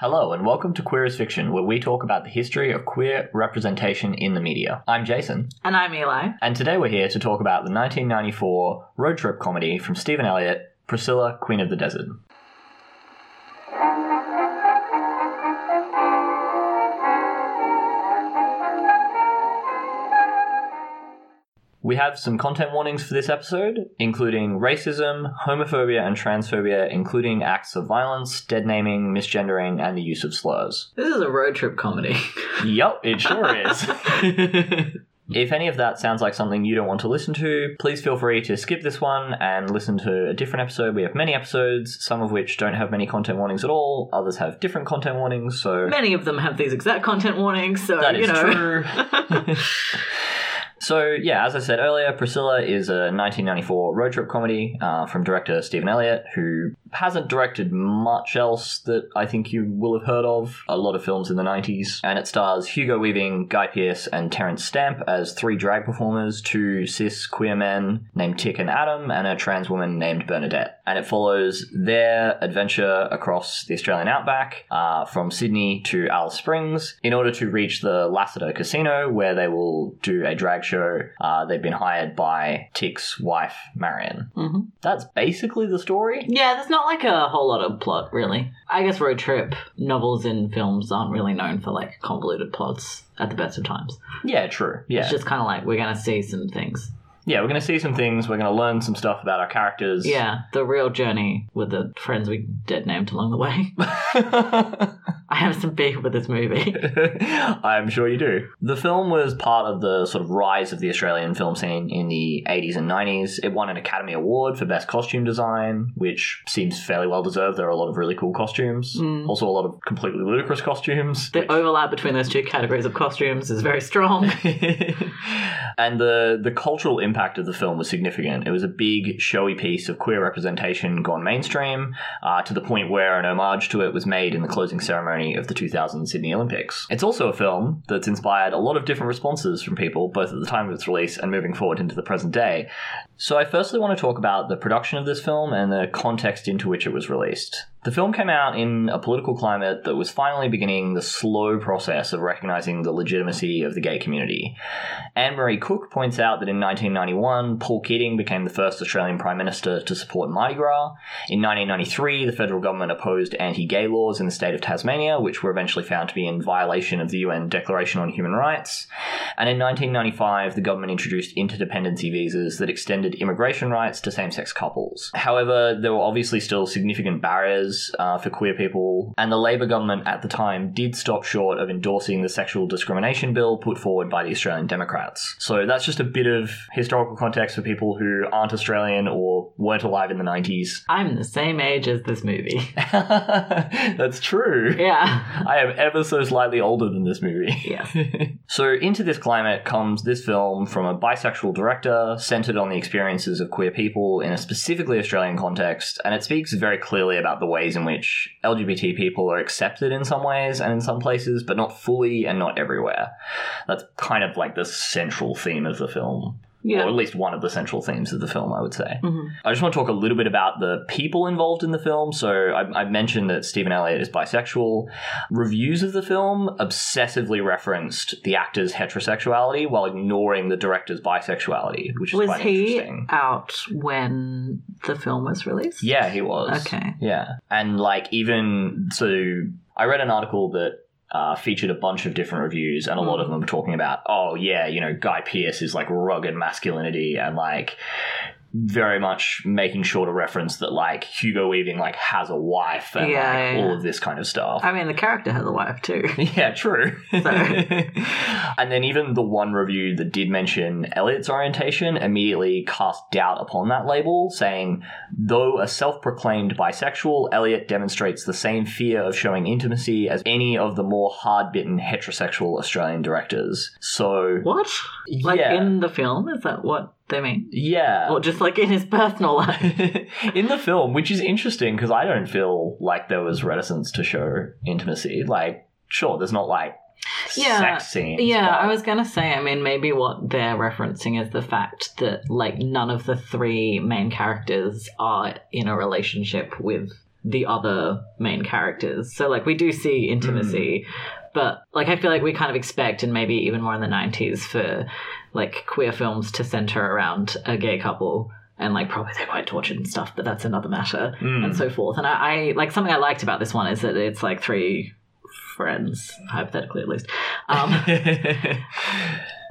Hello, and welcome to Queer as Fiction, where we talk about the history of queer representation in the media. I'm Jason, And I'm Eli. and today we're here to talk about the 1994 road trip comedy from Stephan Elliott, Priscilla, Queen of the Desert. We have some content warnings for this episode, including racism, homophobia, and transphobia, including acts of violence, dead naming, misgendering, and the use of slurs. This is a road trip comedy. Yup, it sure is. if any of that sounds like something you don't want to listen to, please feel free to skip this one and listen to a different episode. We have many episodes, some of which don't have many content warnings at all, others have different content warnings, so Many of them have these exact content warnings, so that you know. true. So, yeah, as I said earlier, Priscilla is a 1994 road trip comedy uh, from director Stephan Elliott, who hasn't directed much else that I think you will have heard of. A lot of films in the 90s. And it stars Hugo Weaving, Guy Pearce, and Terence Stamp as three drag performers, two cis queer men named Tick and Adam, and a trans woman named Bernadette. And it follows their adventure across the Australian outback uh, from Sydney to Alice Springs in order to reach the Lassiter Casino, where they will do a drag show. Uh, they've been hired by Tick's wife, Marion. Mhm. That's basically the story. Yeah, there's not like a whole lot of plot, really. I guess road trip novels and films aren't really known for like convoluted plots at the best of times. Yeah, true. Yeah. It's just kind of like we're gonna see some things. Yeah, we're going to see some things. We're going to learn some stuff about our characters. Yeah, the real journey with the friends we dead named along the way. I have some beef with this movie. I'm sure you do. The film was part of the sort of rise of the Australian film scene in the 80s and 90s. It won an Academy Award for Best Costume Design, which seems fairly well deserved. There are a lot of really cool costumes. Mm. Also, a lot of completely ludicrous costumes. The which- overlap between those two categories of costumes is very strong. and the the cultural impact of the film was significant. It was a big, showy piece of queer representation gone mainstream, uh, to the point where an homage to it was made in the closing ceremony of the 2000 Sydney Olympics. It's also a film that's inspired a lot of different responses from people, both at the time of its release and moving forward into the present day. So, I firstly want to talk about the production of this film and the context into which it was released. The film came out in a political climate that was finally beginning the slow process of recognizing the legitimacy of the gay community. Anne Marie Cook points out that in 1991, Paul Keating became the first Australian Prime Minister to support Mardi Gras. In 1993, the federal government opposed anti gay laws in the state of Tasmania, which were eventually found to be in violation of the UN Declaration on Human Rights. And in 1995, the government introduced interdependency visas that extended immigration rights to same sex couples. However, there were obviously still significant barriers uh, for queer people, and the Labor government at the time did stop short of endorsing the sexual discrimination bill put forward by the Australian Democrats. So that's just a bit of historical context for people who aren't Australian or weren't alive in the 90s. I'm the same age as this movie. that's true. Yeah. I am ever so slightly older than this movie. Yes. so, into this climate comes this film from a bisexual director centered on the experiences of queer people in a specifically Australian context, and it speaks very clearly about the ways in which LGBT people are accepted in some ways and in some places, but not fully and not everywhere. That's kind of like the central theme of the film. Or at least one of the central themes of the film, I would say. Mhm. I just want to talk a little bit about the people involved in the film. So I, I mentioned that Stephan Elliott is bisexual. Reviews of the film obsessively referenced the actor's heterosexuality while ignoring the director's bisexuality, which is Was quite he interesting. out when the film was released? Yeah, he was. Okay. Yeah, and like even so, I read an article that. Uh, featured a bunch of different reviews, and a lot of them were talking about, oh yeah, you know, Guy Pearce is like rugged masculinity, and like very much making sure to reference that like Hugo Weaving like has a wife and Yeah, like yeah, all of this kind of stuff. I mean, the character has a wife too. Yeah, true. and then even the one review that did mention Elliott's orientation immediately cast doubt upon that label, saying, though a self proclaimed bisexual, Elliott demonstrates the same fear of showing intimacy as any of the more hard bitten heterosexual Australian directors. So, What? Like yeah. in the film? Is that what they mean? yeah. Or just like in his personal life? in the film, which is interesting because I don't feel like there was reticence to show intimacy. Like, sure, there's not like Yeah, sex scenes. Yeah, but- I was gonna say. I mean, maybe what they're referencing is the fact that like none of the three main characters are in a relationship with the other main characters. So like we do see intimacy, hmm. but like I feel like we kind of expect, and maybe even more in the '90s, for like queer films to center around a gay couple. And like probably they're quite tortured and stuff, but that's another matter, and so forth. And I, I like something I liked about this one is that it's like three friends, hypothetically at least. Um,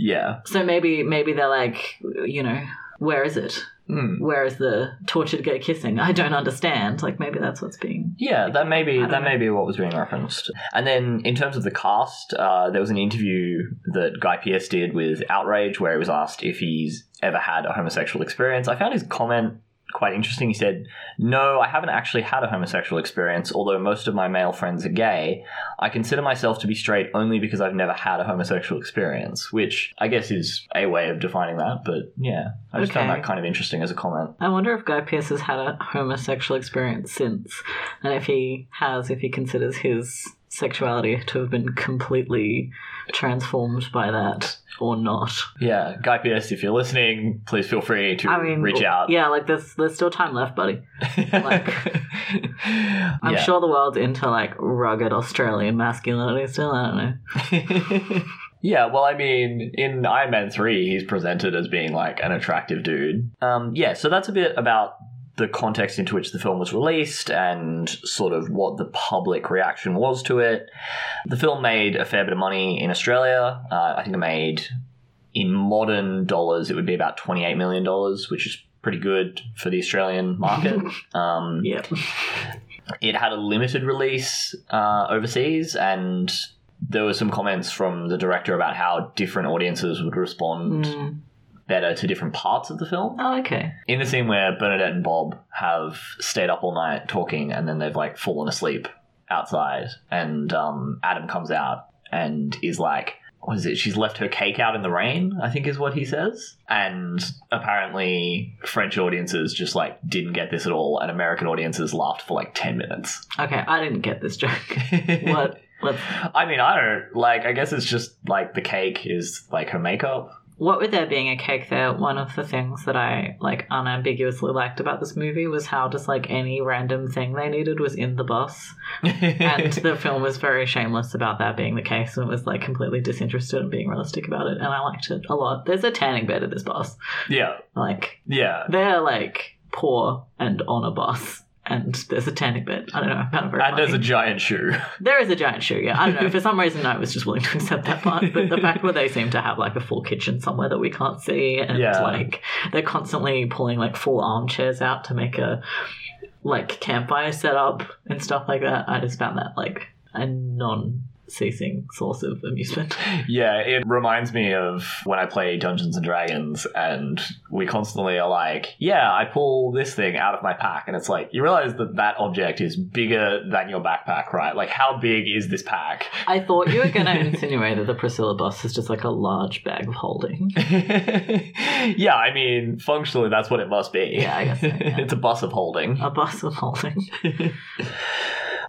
yeah. so maybe maybe they're like, you know, where is it? Hmm. Where is the tortured gay kissing? I don't understand. Like maybe that's what's being. Yeah, that may be that know. may be what was being referenced. And then in terms of the cast, uh, there was an interview that Guy Pearce did with Outrage where he was asked if he's ever had a homosexual experience. I found his comment quite interesting. He said, "No, I haven't actually had a homosexual experience. Although most of my male friends are gay, I consider myself to be straight only because I've never had a homosexual experience." Which I guess is a way of defining that. But yeah, I just found that kind of interesting as a comment. I wonder if Guy Pearce has had a homosexual experience since, and if he has, if he considers his sexuality to have been completely transformed by that or not. Yeah, Guy Pearce, if you're listening, please feel free to I mean, reach out. Yeah, like there's there's still time left, buddy. like- I'm Yeah. sure the world's into like rugged Australian masculinity still. I don't know. yeah, well, I mean, in Iron Man 3, he's presented as being like an attractive dude. Um, yeah, so that's a bit about the context into which the film was released and sort of what the public reaction was to it. The film made a fair bit of money in Australia. Uh, I think it made, in modern dollars, it would be about $28 million, which is pretty good for the Australian market. um, Yeah. it had a limited release uh, overseas, and there were some comments from the director about how different audiences would respond Mm. Better to different parts of the film. Oh, okay. In the scene where Bernadette and Bob have stayed up all night talking, and then they've like fallen asleep outside, and um, Adam comes out and is like. What is it? She's left her cake out in the rain, I think is what he says. And apparently, French audiences just like didn't get this at all, and American audiences laughed for like 10 minutes. Okay, I didn't get this joke. what? Let's I mean, I don't like. I guess it's just like the cake is like her makeup. What with there being a cake there, one of the things that I like unambiguously liked about this movie was how just like any random thing they needed was in the bus. And the film was very shameless about that being the case and it was like completely disinterested and being realistic about it. And I liked it a lot. There's a tanning bed at this bus. yeah, Like yeah, they're like poor and on a bus. And there's a tanning bed. I don't know. I found it very and there's a giant shoe. There is a giant shoe, yeah. I don't know. For some reason, I was just willing to accept that part. But the fact where they seem to have like a full kitchen somewhere that we can't see, and Yeah. like they're constantly pulling like full armchairs out to make a like campfire setup and stuff like that. I just found that like a non ceasing source of amusement. Yeah, it reminds me of when I play Dungeons and Dragons, and we constantly are like, "Yeah, I pull this thing out of my pack," and it's like you realize that that object is bigger than your backpack, right? Like, how big is this pack? I thought you were going to insinuate that the Priscilla bus is just like a large bag of holding. yeah, I mean, functionally, that's what it must be. Yeah, I guess so, yeah. it's a bus of holding. A bus of holding.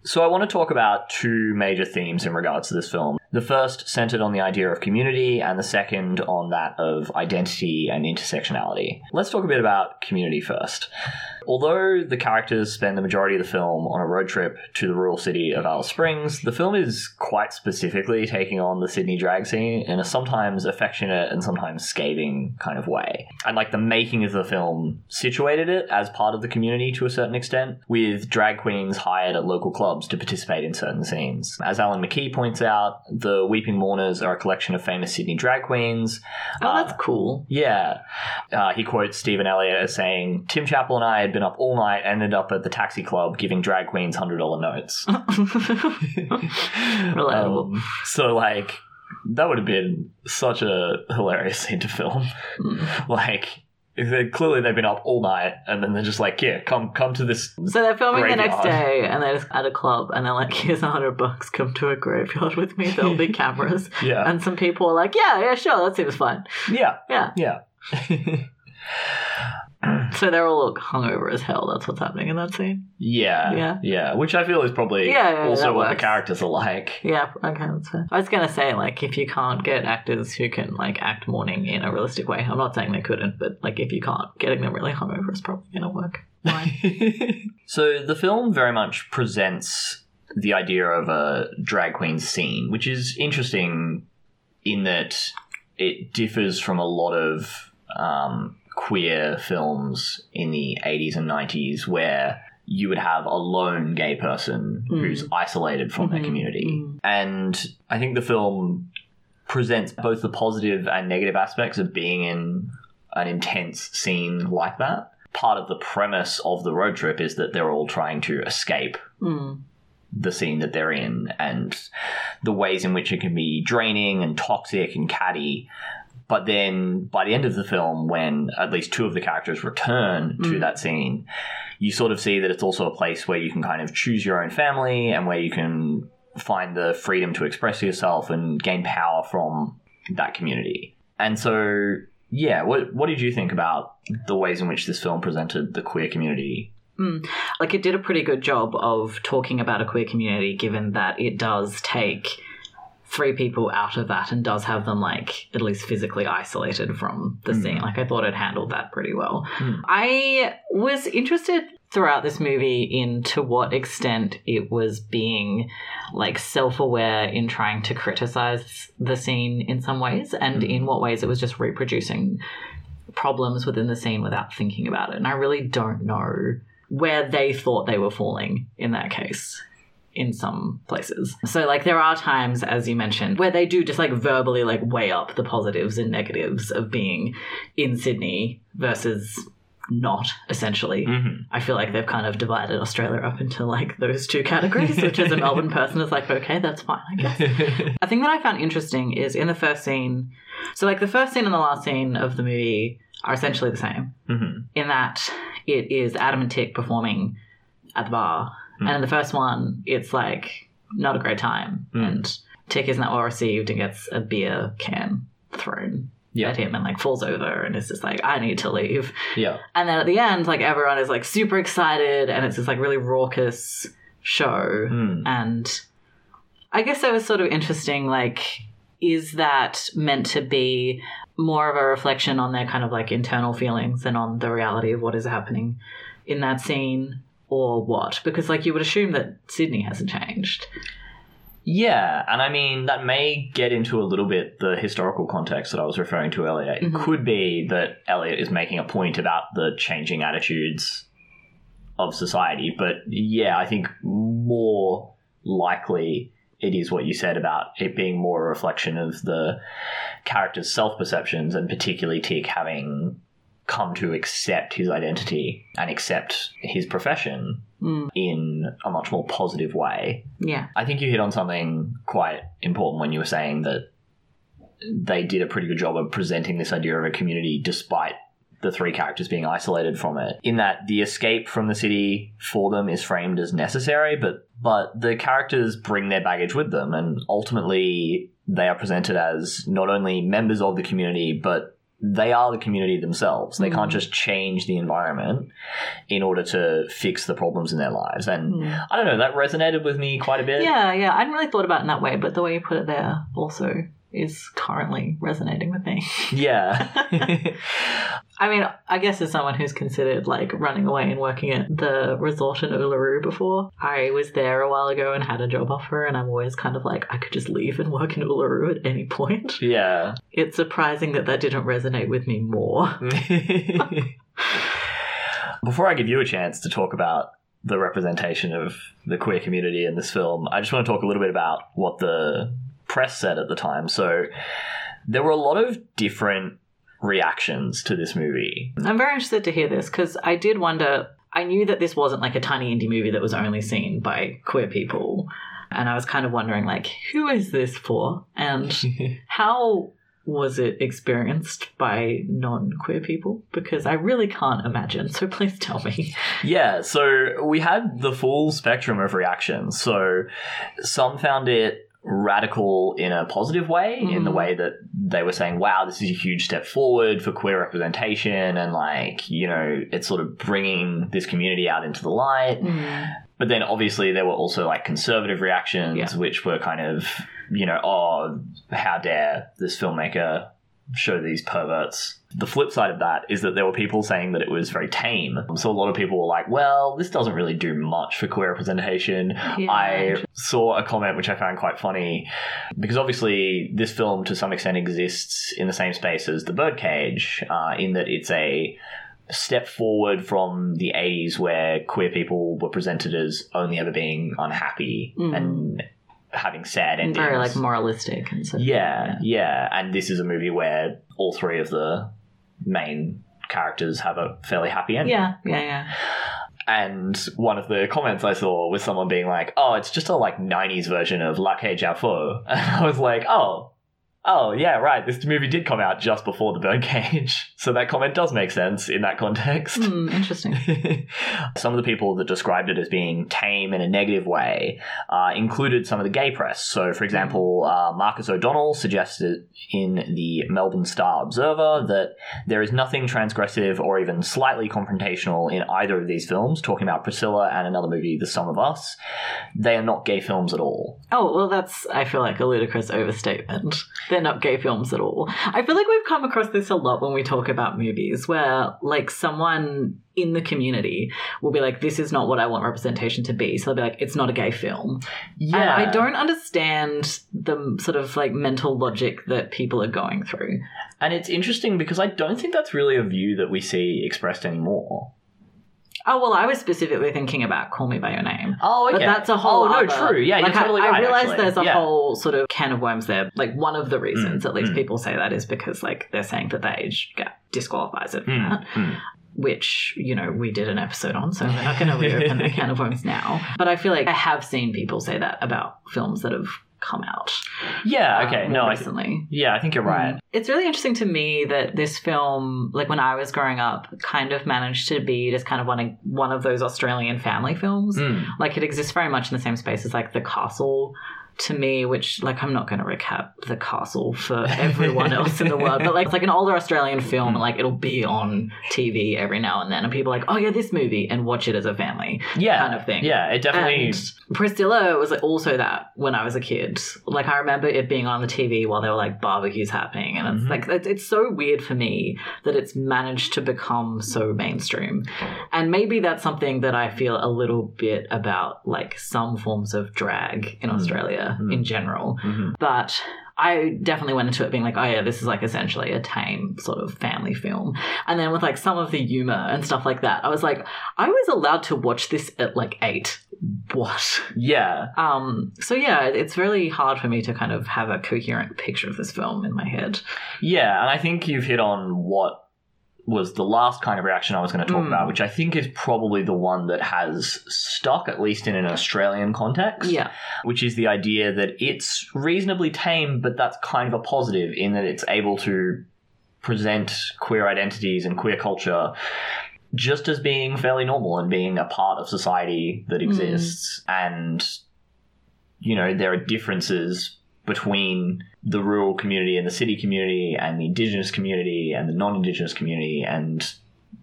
So I want to talk about two major themes in regards to this film. The first centered on the idea of community, and the second on that of identity and intersectionality. Let's talk a bit about community first. Although the characters spend the majority of the film on a road trip to the rural city of Alice Springs, the film is quite specifically taking on the Sydney drag scene in a sometimes affectionate and sometimes scathing kind of way. And like the making of the film situated it as part of the community to a certain extent, with drag queens hired at local clubs to participate in certain scenes. As Alan McKee points out, the Weeping Mourners are a collection of famous Sydney drag queens. Oh, that's cool. Yeah. Uh, he quotes Stephan Elliott as saying, Tim Chappell and I had been up all night, ended up at the taxi club giving drag queens $100 notes. Relatable. Um, so, like, that would have been such a hilarious scene to film. like, they, clearly they've been up all night, and then they're just like, yeah, come come to this. So they're filming the next day, and they're just at a club, and they're like, "Here's a hundred bucks. Come to a graveyard with me. There'll be cameras." Yeah. And some people are like, "Yeah, yeah, sure. That seems fun." yeah. Yeah. Yeah. So they're all hungover as hell. That's what's happening in that scene. yeah. Yeah. Yeah. Which I feel is probably Yeah, yeah, also what the characters are like. Yeah. Okay, that's fair. I was gonna say, like, if you can't get actors who can like act morning in a realistic way, I'm not saying they couldn't, but like, if you can't, getting them really hungover is probably gonna work. So the film very much presents the idea of a drag queen scene, which is interesting in that it differs from a lot of um, queer films in the 80s and 90s where you would have a lone gay person hmm. who's isolated from their mm-hmm. community. Hmm. And I think the film presents both the positive and negative aspects of being in an intense scene like that. Part of the premise of the road trip is that they're all trying to escape Mm. the scene that they're in and the ways in which it can be draining and toxic and catty. But then by the end of the film, when at least two of the characters return to mm. that scene, you sort of see that it's also a place where you can kind of choose your own family and where you can find the freedom to express yourself and gain power from that community. And so, yeah, what what did you think about the ways in which this film presented the queer community? Hmm. like it did a pretty good job of talking about a queer community given that it does take three people out of that and does have them like at least physically isolated from the hmm. scene. Like i thought it handled that pretty well. Hmm. I was interested throughout this movie in to what extent it was being like self-aware in trying to criticize the scene in some ways and hmm. in what ways it was just reproducing problems within the scene without thinking about it. And i really don't know where they thought they were falling in that case in some places. So like there are times as you mentioned where they do just like verbally like weigh up the positives and negatives of being in Sydney versus not essentially. I feel like they've kind of divided Australia up into like those two categories, which as a Melbourne person is like okay, that's fine, I guess. a thing that I found interesting is in the first scene. So like the first scene and the last scene of the movie are essentially the same Mhm. in that it is Adam and Tick performing at the bar. And in the first one, it's like not a great time. And Tick isn't well received and gets a beer can thrown Yeah. at him and like falls over and is just like, I need to leave. Yeah. And then at the end, like everyone is like super excited and it's this like really raucous show. Mm. And I guess that was sort of interesting. Like, is that meant to be more of a reflection on their kind of like internal feelings than on the reality of what is happening in that scene or what? Because, like, you would assume that Sydney hasn't changed. Yeah, and I mean that may get into a little bit the historical context that I was referring to earlier. It Mhm. could be that Elliott is making a point about the changing attitudes of society, but yeah, I think more likely it is what you said about it being more a reflection of the character's self perceptions and particularly Tick having come to accept his identity and accept his profession Mm, in a much more positive way. yeah. I think you hit on something quite important when you were saying that they did a pretty good job of presenting this idea of a community despite the three characters being isolated from it. In that the escape from the city for them is framed as necessary, but but the characters bring their baggage with them and ultimately they are presented as not only members of the community but they are the community themselves. They can't Mhm. just change the environment in order to fix the problems in their lives. And Mm. I don't know, that resonated with me quite a bit. Yeah, yeah. I hadn't really thought about it in that way, but the way you put it there also is currently resonating with me. Yeah. I mean, I guess as someone who's considered like running away and working at the resort in Uluru before, I was there a while ago and had a job offer, and I'm always kind of like, I could just leave and work in Uluru at any point. yeah. It's surprising that that didn't resonate with me more. Before I give you a chance to talk about the representation of the queer community in this film, I just want to talk a little bit about what the press said at the time. So there were a lot of different reactions to this movie. I'm very interested to hear this because I did wonder. I knew that this wasn't like a tiny indie movie that was only seen by queer people. And I was kind of wondering, like, who is this for? And how was it experienced by non queer people? Because I really can't imagine. So please tell me. Yeah, so we had the full spectrum of reactions. So some found it radical in a positive way, in the Mhm. way that they were saying, wow, this is a huge step forward for queer representation, and like, you know, it's sort of bringing this community out into the light. But then obviously there were also like conservative reactions, Yeah. which were kind of, you know, oh, how dare this filmmaker show these perverts. The flip side of that is that there were people saying that it was very tame. So a lot of people were like, well, this doesn't really do much for queer representation. Yeah. I saw a comment which I found quite funny because obviously this film to some extent exists in the same space as The Birdcage, uh, in that it's a step forward from the 80s where queer people were presented as only ever being unhappy Mm. and having sad endings. Very like moralistic and stuff. Yeah, yeah, and this is a movie where all three of the main characters have a fairly happy ending. Yeah, yeah, yeah. And one of the comments I saw was someone being like, "Oh, it's just a like '90s version of La Cage aux Folles," and I was like, "Oh." Oh yeah, right. This movie did come out just before the Birdcage, so that comment does make sense in that context. Hmm, interesting. some of the people that described it as being tame in a negative way uh, included some of the gay press. So, for example, uh, Marcus O'Donnell suggested in the Melbourne Star Observer that there is nothing transgressive or even slightly confrontational in either of these films, talking about Priscilla and another movie, The Sum of Us. They are not gay films at all. Oh, well, that's, I feel like, a ludicrous overstatement. They're not gay films at all. I feel like we've come across this a lot when we talk about movies, where, like, someone in the community will be like, this is not what I want representation to be. So they'll be like, it's not a gay film. Yeah. And I don't understand the sort of, like, mental logic that people are going through. And it's interesting because I don't think that's really a view that we see expressed anymore. Oh, well, I was specifically thinking about Call Me By Your Name. Oh, okay. But that's a whole. Oh, no, other- true. Yeah, like you're totally I, right. I realize actually. there's a Yeah. whole sort of can of worms there. Like one of the reasons, Mm, at least, mm. people say that is because like they're saying that the age gap disqualifies it from Mm, that. mm. Which you know we did an episode on, so we're not going to reopen the can of worms now. But I feel like I have seen people say that about films that have come out. Yeah, uh, okay. more no, I recently. yeah, I think you're right. Mm. It's really interesting to me that this film, like when I was growing up, kind of managed to be just kind of one of, one of those Australian family films. Mm. Like it exists very much in the same space as like The Castle to me, which like I'm not going to recap The Castle for everyone else in the world, but like it's like an older Australian film, like it'll be on TV every now and then, and people are like, oh yeah, this movie, and watch it as a family Yeah, kind of thing. Yeah, it definitely. And Priscilla was like, also that when I was a kid. Like I remember it being on the TV while there were like barbecues happening, and it's Mhm. like it's, so weird for me that it's managed to become so mainstream. And maybe that's something that I feel a little bit about like some forms of drag in Mm. Australia Mm. in general. Mhm. But I definitely went into it being like, oh yeah, this is like essentially a tame sort of family film. And then with like some of the humor and stuff like that, I was like, I was allowed to watch this at like eight. What? Yeah, Um, so yeah, it's really hard for me to kind of have a coherent picture of this film in my head. yeah, and I think you've hit on what was the last kind of reaction I was going to talk Mm. about, which I think is probably the one that has stuck, at least in an Australian context. Yeah. which is the idea that it's reasonably tame, but that's kind of a positive in that it's able to present queer identities and queer culture just as being fairly normal and being a part of society that exists. And, you know, there are differences between the rural community and the city community and the indigenous community and the non indigenous community. And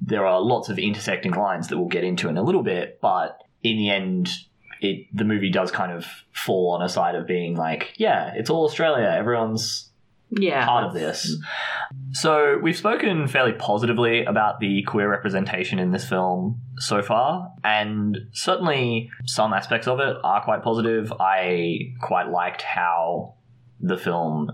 there are lots of intersecting lines that we'll get into in a little bit, but in the end, it the movie does kind of fall on a side of being like, yeah, it's all Australia. Everyone's Yeah. part of this. So we've spoken fairly positively about the queer representation in this film so far, and certainly some aspects of it are quite positive. I quite liked how the film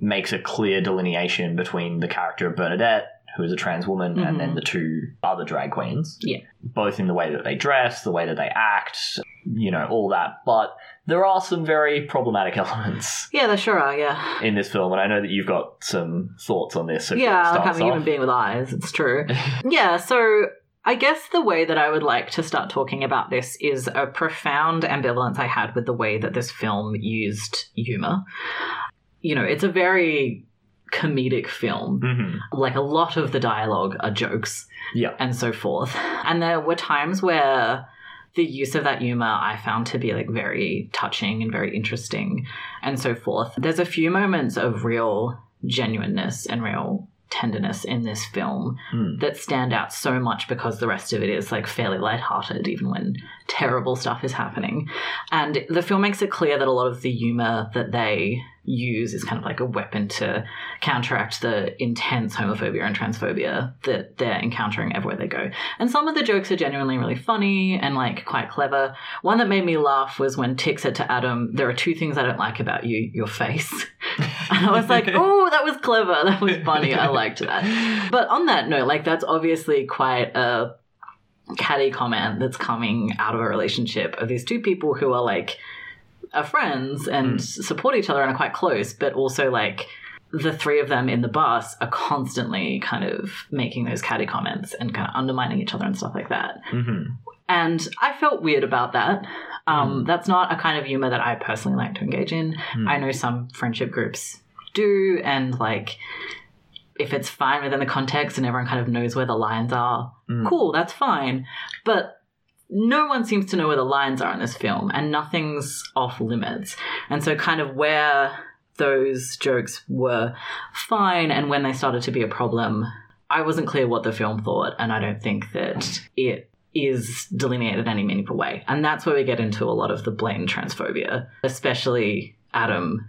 makes a clear delineation between the character of Bernadette, who is a trans woman, Mhm. and then the two other drag queens. Yeah. Both in the way that they dress, the way that they act, you know, all that. But there are some very problematic elements Yeah, there sure are, yeah. in this film, and I know that you've got some thoughts on this. So yeah, like I'm a human being with eyes. It's true. yeah, so I guess the way that I would like to start talking about this is a profound ambivalence I had with the way that this film used humor. You know, it's a very comedic film. Mhm. Like a lot of the dialogue are jokes Yeah. and so forth. And there were times where the use of that humor I found to be like very touching and very interesting and so forth. There's a few moments of real genuineness and real tenderness in this film Mm. that stand out so much because the rest of it is like fairly lighthearted even when terrible stuff is happening. And the film makes it clear that a lot of the humor that they use is kind of like a weapon to counteract the intense homophobia and transphobia that they're encountering everywhere they go. And some of the jokes are genuinely really funny and like quite clever. One that made me laugh was when Tick said to Adam, There are two things I don't like about you your face. and I was like, Oh, that was clever. That was funny. I liked that. But on that note, like that's obviously quite a catty comment that's coming out of a relationship of these two people who are like are friends and support each other and are quite close, but also like the three of them in the bus are constantly kind of making those catty comments and kind of undermining each other and stuff like that. Mm-hmm. And I felt weird about that. Um, That's not a kind of humor that I personally like to engage in. I know some friendship groups do, and like if it's fine within the context and everyone kind of knows where the lines are, cool, that's fine. But no one seems to know where the lines are in this film, and nothing's off limits. And so, kind of where those jokes were fine and when they started to be a problem, I wasn't clear what the film thought, and I don't think that it is delineated in any meaningful way. And that's where we get into a lot of the blatant transphobia, especially Adam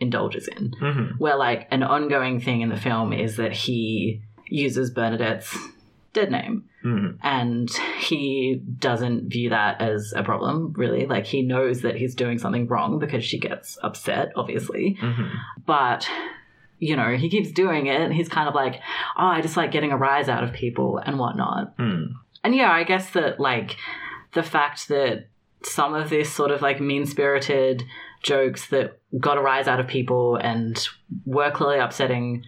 indulges in, Mm-hmm. where like an ongoing thing in the film is that he uses Bernadette's dead name Mm-hmm. and he doesn't view that as a problem really like he knows that he's doing something wrong because she gets upset obviously Mm-hmm. but you know he keeps doing it and he's kind of like oh i just like getting a rise out of people and whatnot Mm. and yeah i guess that like the fact that some of this sort of like mean spirited jokes that got a rise out of people and were clearly upsetting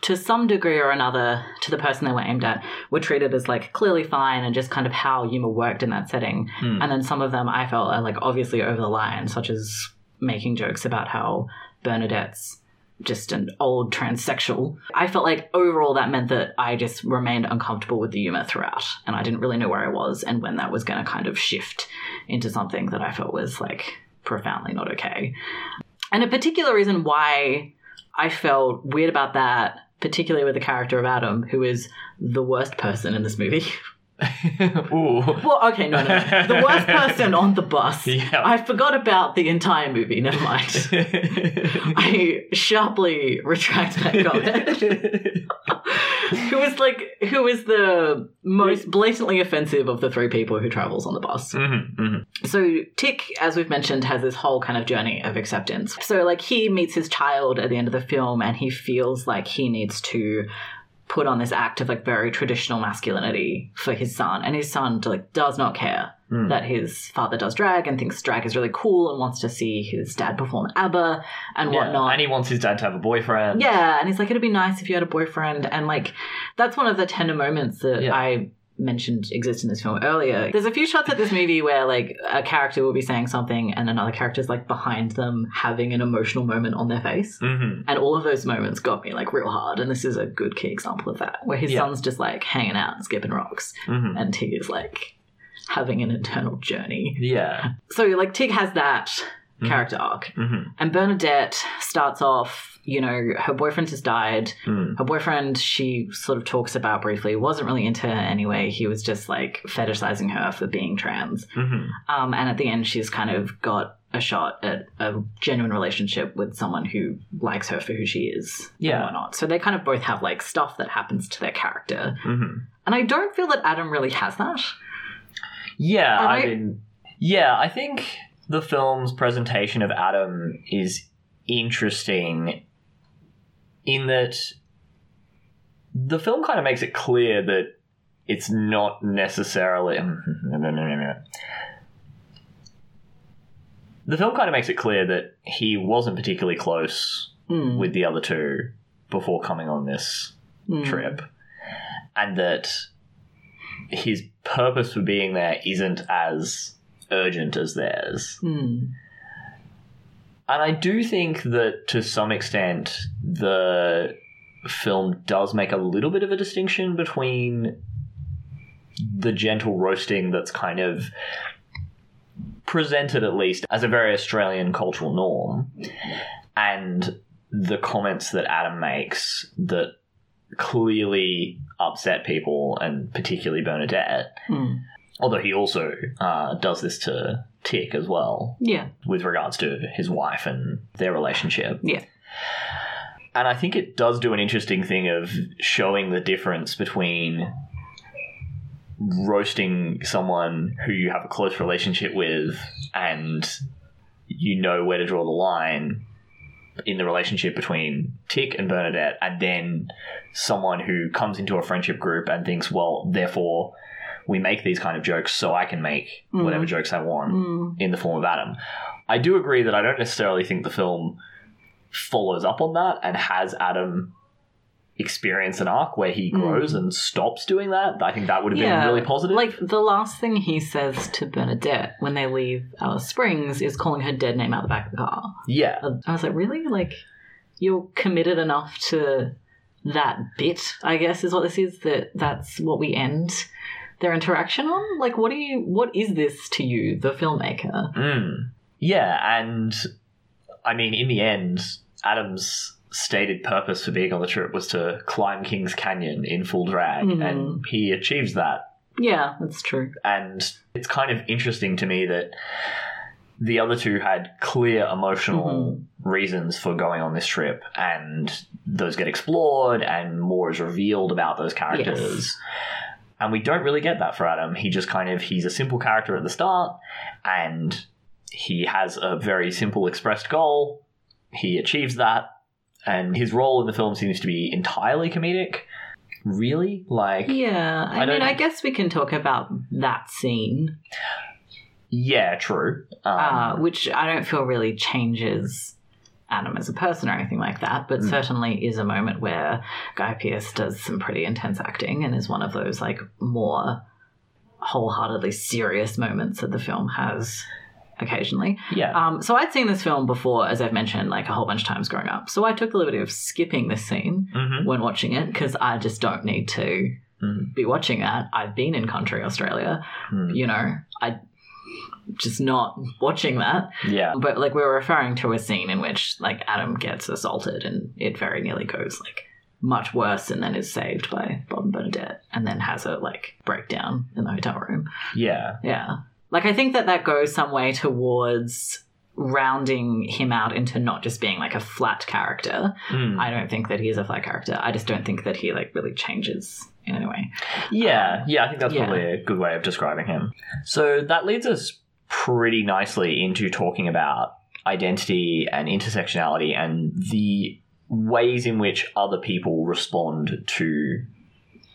to some degree or another to the person they were aimed at were treated as like clearly fine and just kind of how humor worked in that setting. Hmm. And then some of them i felt are like obviously over the line such as making jokes about how bernadette's just an old transsexual. I felt like overall that meant that i just remained uncomfortable with the humor throughout and i didn't really know where i was and when that was going to kind of shift into something that i felt was like profoundly not okay. And a particular reason why I felt weird about that, particularly with the character of Adam, who is the worst person in this movie. Ooh. Well, okay, no, no. The worst person on the bus. Yeah. I forgot about the entire movie. Never mind. I sharply retract that comment. who is like, who is the most blatantly offensive of the three people who travels on the bus? Mhm, mhm. So Tick, as we've mentioned, has this whole kind of journey of acceptance. So like he meets his child at the end of the film and he feels like he needs to put on this act of like very traditional masculinity for his son and his son like does not care hmm. that his father does drag and thinks drag is really cool and wants to see his dad perform ABBA and Yeah, whatnot. And he wants his dad to have a boyfriend. Yeah, and he's like, it'd be nice if you had a boyfriend. And like, that's one of the tender moments that Yeah. I mentioned exist in this film earlier. There's a few shots of this movie where like a character will be saying something and another character's like behind them having an emotional moment on their face. hmm And all of those moments got me like real hard. And this is a good key example of that, where his Yeah. son's just like hanging out and skipping rocks. hmm And Tick is like having an internal journey. Yeah. So like Tick has that character arc. hmm And Bernadette starts off, you know, her boyfriend has died. Mm. Her boyfriend, she sort of talks about briefly, wasn't really into her anyway. He was just like fetishizing her for being trans. hmm Um, and at the end, she's kind of got a shot at a genuine relationship with someone who likes her for who she is Yeah. and whatnot. So they kind of both have like stuff that happens to their character. hmm And I don't feel that Adam really has that. Yeah, And I I- mean, yeah, I think the film's presentation of Adam is interesting in that the film kind of makes it clear that it's not necessarily. The film kind of makes it clear that he wasn't particularly close Mm. with the other two before coming on this Mm. trip, and that his purpose for being there isn't as urgent as theirs. Mm. And I do think that to some extent, the film does make a little bit of a distinction between the gentle roasting that's kind of presented, at least, as a very Australian cultural norm, and the comments that Adam makes that clearly upset people, and particularly Bernadette Mm. although he also uh, does this to Tick as well, Yeah. with regards to his wife and their relationship. Yeah. And I think it does do an interesting thing of showing the difference between roasting someone who you have a close relationship with and you know where to draw the line in the relationship between Tick and Bernadette, and then someone who comes into a friendship group and thinks, well, therefore we make these kind of jokes so I can make Mm. whatever jokes I want Mm. in the form of Adam. I do agree that I don't necessarily think the film follows up on that and has Adam experience an arc where he grows and stops doing that. I think that would have been really positive. Like the last thing he says to Bernadette when they leave Alice Springs is calling her dead name out the back of the car. yeah, I was like, really? Like you're committed enough to that bit, I guess is what this is, that that's what we end their interaction on? Like what do you what is this to you, the filmmaker? Mm. Yeah, and I mean, in the end, Adam's stated purpose for being on the trip was to climb Kings Canyon in full drag, Mhm. and he achieves that. Yeah, that's true. And it's kind of interesting to me that the other two had clear emotional reasons for going on this trip, and those get explored, and more is revealed about those characters. And we don't really get that for Adam. He just kind of he's a simple character at the start, and he has a very simple expressed goal. He achieves that, and his role in the film seems to be entirely comedic. Really, like Yeah, I, I mean, I guess we can talk about that scene, yeah, true. Um, uh, which I don't feel really changes Adam as a person or anything like that, but Mm. certainly is a moment where Guy Pearce does some pretty intense acting and is one of those like more wholeheartedly serious moments that the film has occasionally. yeah, Um, so I'd seen this film before, as I've mentioned, like a whole bunch of times growing up. So I took the liberty of skipping this scene hmm when watching it because I just don't need to Mhm. be watching that. I've been in country Australia, Mm. you know, I just not watching that. yeah, But like we're referring to a scene in which like Adam gets assaulted and it very nearly goes like much worse and then is saved by Bob and Bernadette and then has a like breakdown in the hotel room. yeah, Yeah. Like I think that that goes some way towards rounding him out into not just being like a flat character. Mm. I don't think that he is a flat character. I just don't think that he like really changes in any way. Yeah, yeah, I think that's yeah. probably a good way of describing him. So that leads us pretty nicely into talking about identity and intersectionality and the ways in which other people respond to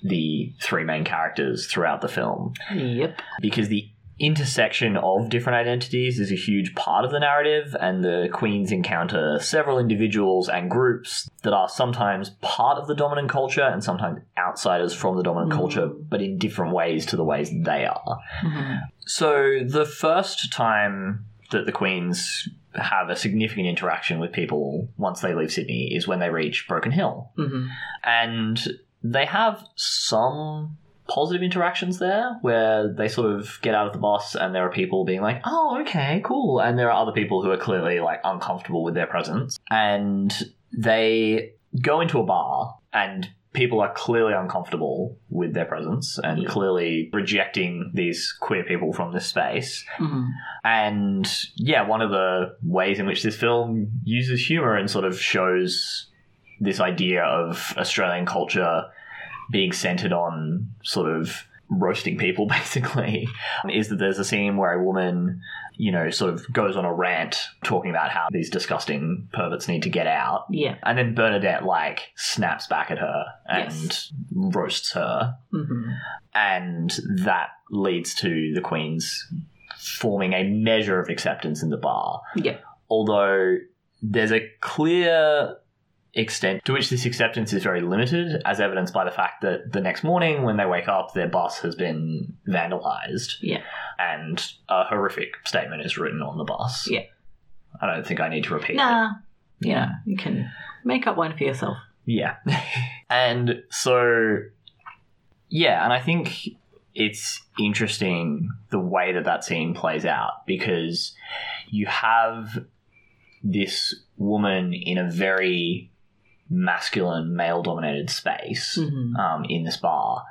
the three main characters throughout the film. Yep. Because the intersection of different identities is a huge part of the narrative, and the queens encounter several individuals and groups that are sometimes part of the dominant culture and sometimes outsiders from the dominant Mm. culture, but in different ways to the ways they are. Mhm. So the first time that the queens have a significant interaction with people once they leave Sydney is when they reach Broken Hill Mhm. and they have some positive interactions there where they sort of get out of the bus and there are people being like oh okay cool and there are other people who are clearly like uncomfortable with their presence and they go into a bar and people are clearly uncomfortable with their presence and Yeah. clearly rejecting these queer people from this space Mhm. and yeah, one of the ways in which this film uses humor and sort of shows this idea of Australian culture being centered on sort of roasting people, basically, is that there's a scene where a woman, you know, sort of goes on a rant talking about how these disgusting perverts need to get out. Yeah. And then Bernadette, like, snaps back at her and Yes. roasts her Mhm. and that leads to the Queens forming a measure of acceptance in the bar. Yeah. Although there's a clear extent to which this acceptance is very limited, as evidenced by the fact that the next morning when they wake up, their bus has been vandalized. Yeah. And a horrific statement is written on the bus. Yeah. I don't think I need to repeat it. Nah. Yeah. You can make up one for yourself. Yeah. and so, yeah, and I think it's interesting the way that that scene plays out because you have this woman in a very masculine, male dominated space Mhm. um, in this bar.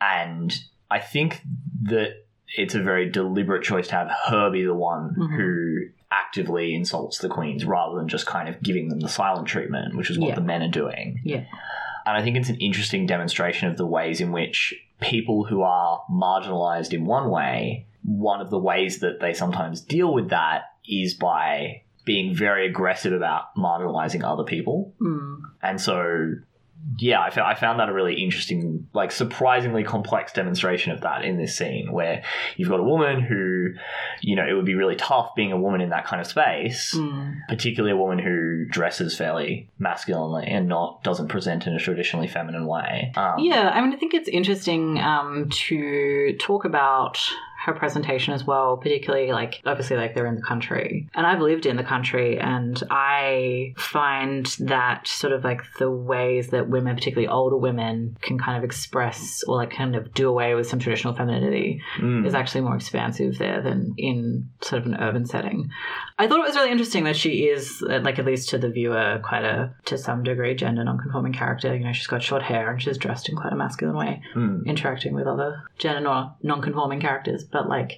And I think that it's a very deliberate choice to have her be the one Mhm. who actively insults the queens rather than just kind of giving them the silent treatment, which is what Yeah. the men are doing. Yeah. And I think it's an interesting demonstration of the ways in which people who are marginalized in one way, one of the ways that they sometimes deal with that is by being very aggressive about marginalizing other people. Mm. And so, yeah, I, fo- I found that a really interesting, like surprisingly complex demonstration of that in this scene where you've got a woman who, you know, it would be really tough being a woman in that kind of space, Mm. particularly a woman who dresses fairly masculinely and not doesn't present in a traditionally feminine way. Um, Yeah, I mean, I think it's interesting um, to talk about her presentation as well, particularly like obviously like they're in the country, and I've lived in the country, and I find that sort of like the ways that women, particularly older women, can kind of express or like kind of do away with some traditional femininity mm, is actually more expansive there than in sort of an urban setting. I thought it was really interesting that she is, uh, like at least to the viewer, quite a to some degree gender non-conforming character. You know, she's got short hair and she's dressed in quite a masculine way, mm. interacting with other gender non- non-conforming characters, but like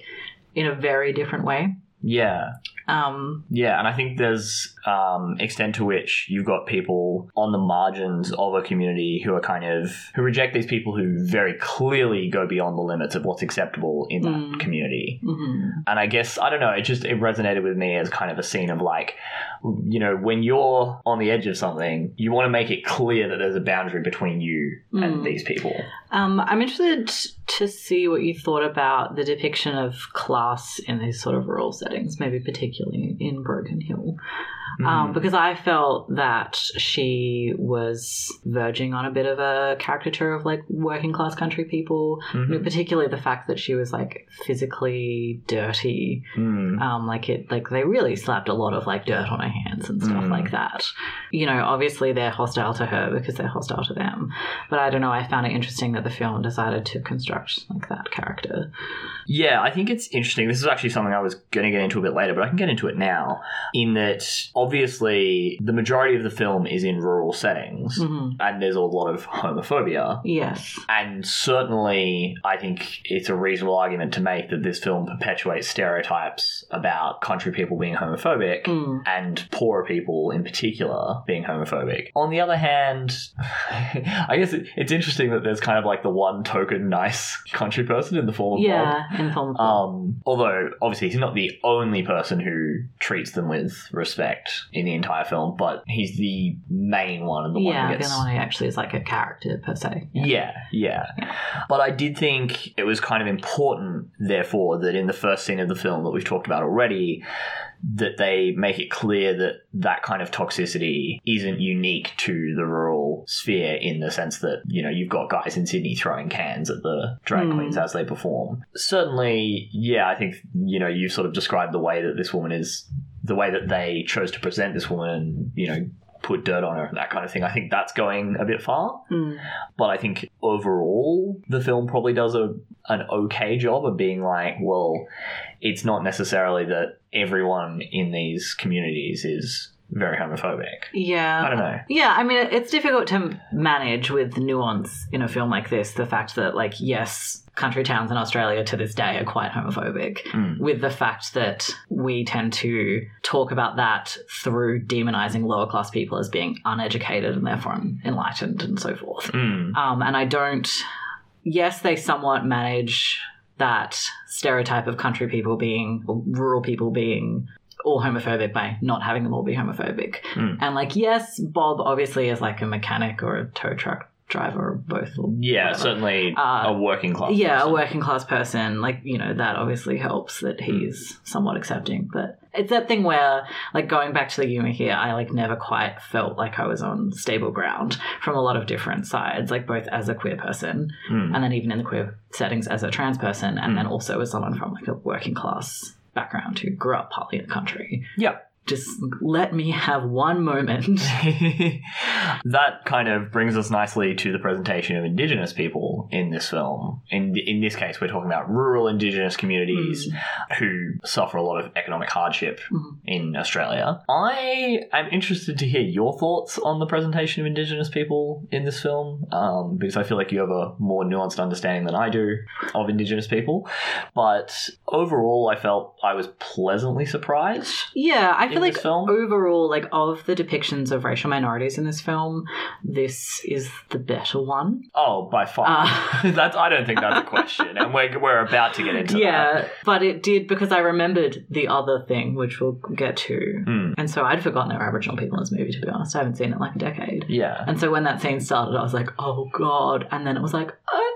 in a very different way. yeah. Um, Yeah, and I think there's um, extent to which you've got people on the margins of a community who are kind of who reject these people who very clearly go beyond the limits of what's acceptable in that Mm. community. mhm. And I guess I don't know, it just it resonated with me as kind of a scene of like, you know, when you're on the edge of something, you want to make it clear that there's a boundary between you Mm. and these people. Um, I'm interested to see what you thought about the depiction of class in these sort of rural settings, maybe particularly in Broken Hill. Um, Mm. because I felt that she was verging on a bit of a caricature of like working class country people, Mhm. particularly the fact that she was like physically dirty. Mm. Um, like it, like they really slapped a lot of like dirt on her hands and stuff Mm. like that. You know, obviously they're hostile to her because they're hostile to them. But I don't know. I found it interesting that the film decided to construct like that character. Yeah, I think it's interesting. This is actually something I was going to get into a bit later, but I can get into it now. In that, obviously, the majority of the film is in rural settings, hmm and there's a lot of homophobia. Yes. And certainly, I think it's a reasonable argument to make that this film perpetuates stereotypes about country people being homophobic. Mm. And poorer people in particular being homophobic. On the other hand, I guess it, it's interesting that there's kind of like the one token nice country person in the form of Bob. Yeah, film. Um, although obviously he's not the only person who treats them with respect in the entire film, but he's the main one and the one yeah, who the only one who actually is like a character per se. yeah, yeah. But I did think it was kind of important, therefore, that in the first scene of the film that we've talked about already, that they make it clear that that kind of toxicity isn't unique to the rural sphere in the sense that, you know, you've got guys in Sydney throwing cans at the drag Hmm. queens as they perform. Certainly, yeah, I think, you know, you've sort of described the way that this woman is, the way that they chose to present this woman you know, put dirt on her and that kind of thing. I think that's going a bit far Mm. but I think overall the film probably does a an okay job of being like, well, it's not necessarily that everyone in these communities is very homophobic. Yeah. I don't know. Yeah, I mean, it's difficult to manage with nuance in a film like this. The fact that, like, yes, country towns in Australia to this day are quite homophobic, Mm. with the fact that we tend to talk about that through demonizing lower class people as being uneducated and therefore enlightened and so forth. Mm. Um, and I don't. Yes, they somewhat manage that stereotype of country people being, or rural people being all homophobic by not having them all be homophobic. Mm. And like, yes, Bob obviously is like a mechanic or a tow truck driver or both. Or Yeah, whatever. certainly Uh, a working class. Yeah, person. a working class person, like, you know, that obviously helps that he's somewhat accepting. But it's that thing where, like, going back to the humor here, I, like, never quite felt like I was on stable ground from a lot of different sides, like, both as a queer person Mm. and then even in the queer settings as a trans person, and Mm. then also as someone from, like, a working class background who grew up partly in the country. Yeah. Just let me have one moment. that kind of brings us nicely to the presentation of Indigenous people in this film. In in this case, we're talking about rural Indigenous communities who suffer a lot of economic hardship Mhm. in Australia. I am interested to hear your thoughts on the presentation of Indigenous people in this film, um, because I feel like you have a more nuanced understanding than I do of Indigenous people. But overall, I felt I was pleasantly surprised. Yeah, I feel like film? overall, like of the depictions of racial minorities in this film, this is the better one. Oh, by far. Uh, that's I don't think that's a question, and we're we're about to get into that. yeah, but it did because I remembered the other thing, which we'll get to. Hmm. And so I'd forgotten there were Aboriginal people in this movie, to be honest. I haven't seen it in like a decade. Yeah. And so when that scene started, I was like, oh God. And then it was like,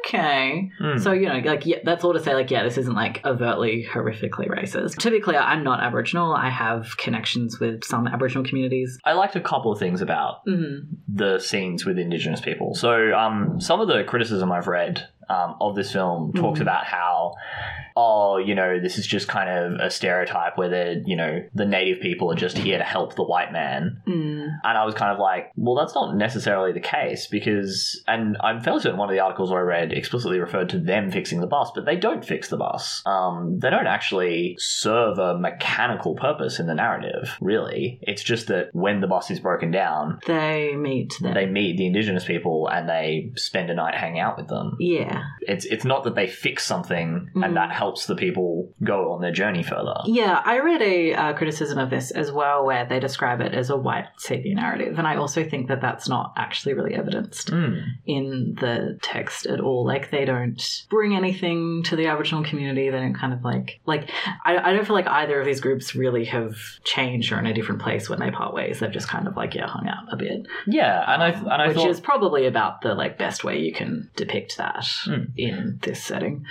okay. Hmm. So, you know, like, yeah, that's all to say, like, yeah, this isn't like overtly horrifically racist. To be clear, I'm not Aboriginal. I have connections with some Aboriginal communities. I liked a couple of things about Mm. the scenes with Indigenous people. So, um, some of the criticism I've read um, of this film talks Mhm. about how, oh, you know, this is just kind of a stereotype where the, you know, the native people are just here to help the white man. Mm. And I was kind of like, well, that's not necessarily the case because, and I'm fairly certain one of the articles I read explicitly referred to them fixing the bus, but they don't fix the bus. Um, they don't actually serve a mechanical purpose in the narrative, really. It's just that when the bus is broken down, They meet them. they meet the indigenous people and they spend a night hanging out with them. yeah. It's it's not that they fix something Mm. and that helps the people go on their journey further. Yeah, I read a uh, criticism of this as well where they describe it as a white savior narrative. And I also think that that's not actually really evidenced. Mm. in the text at all. Like they don't bring anything to the Aboriginal community. They don't kind of like like I, I don't feel like either of these groups really have changed or in a different place when they part ways. They've just kind of like yeah hung out a bit, Yeah, and I and I which thought is probably about the like best way you can depict that Hmm. in this setting.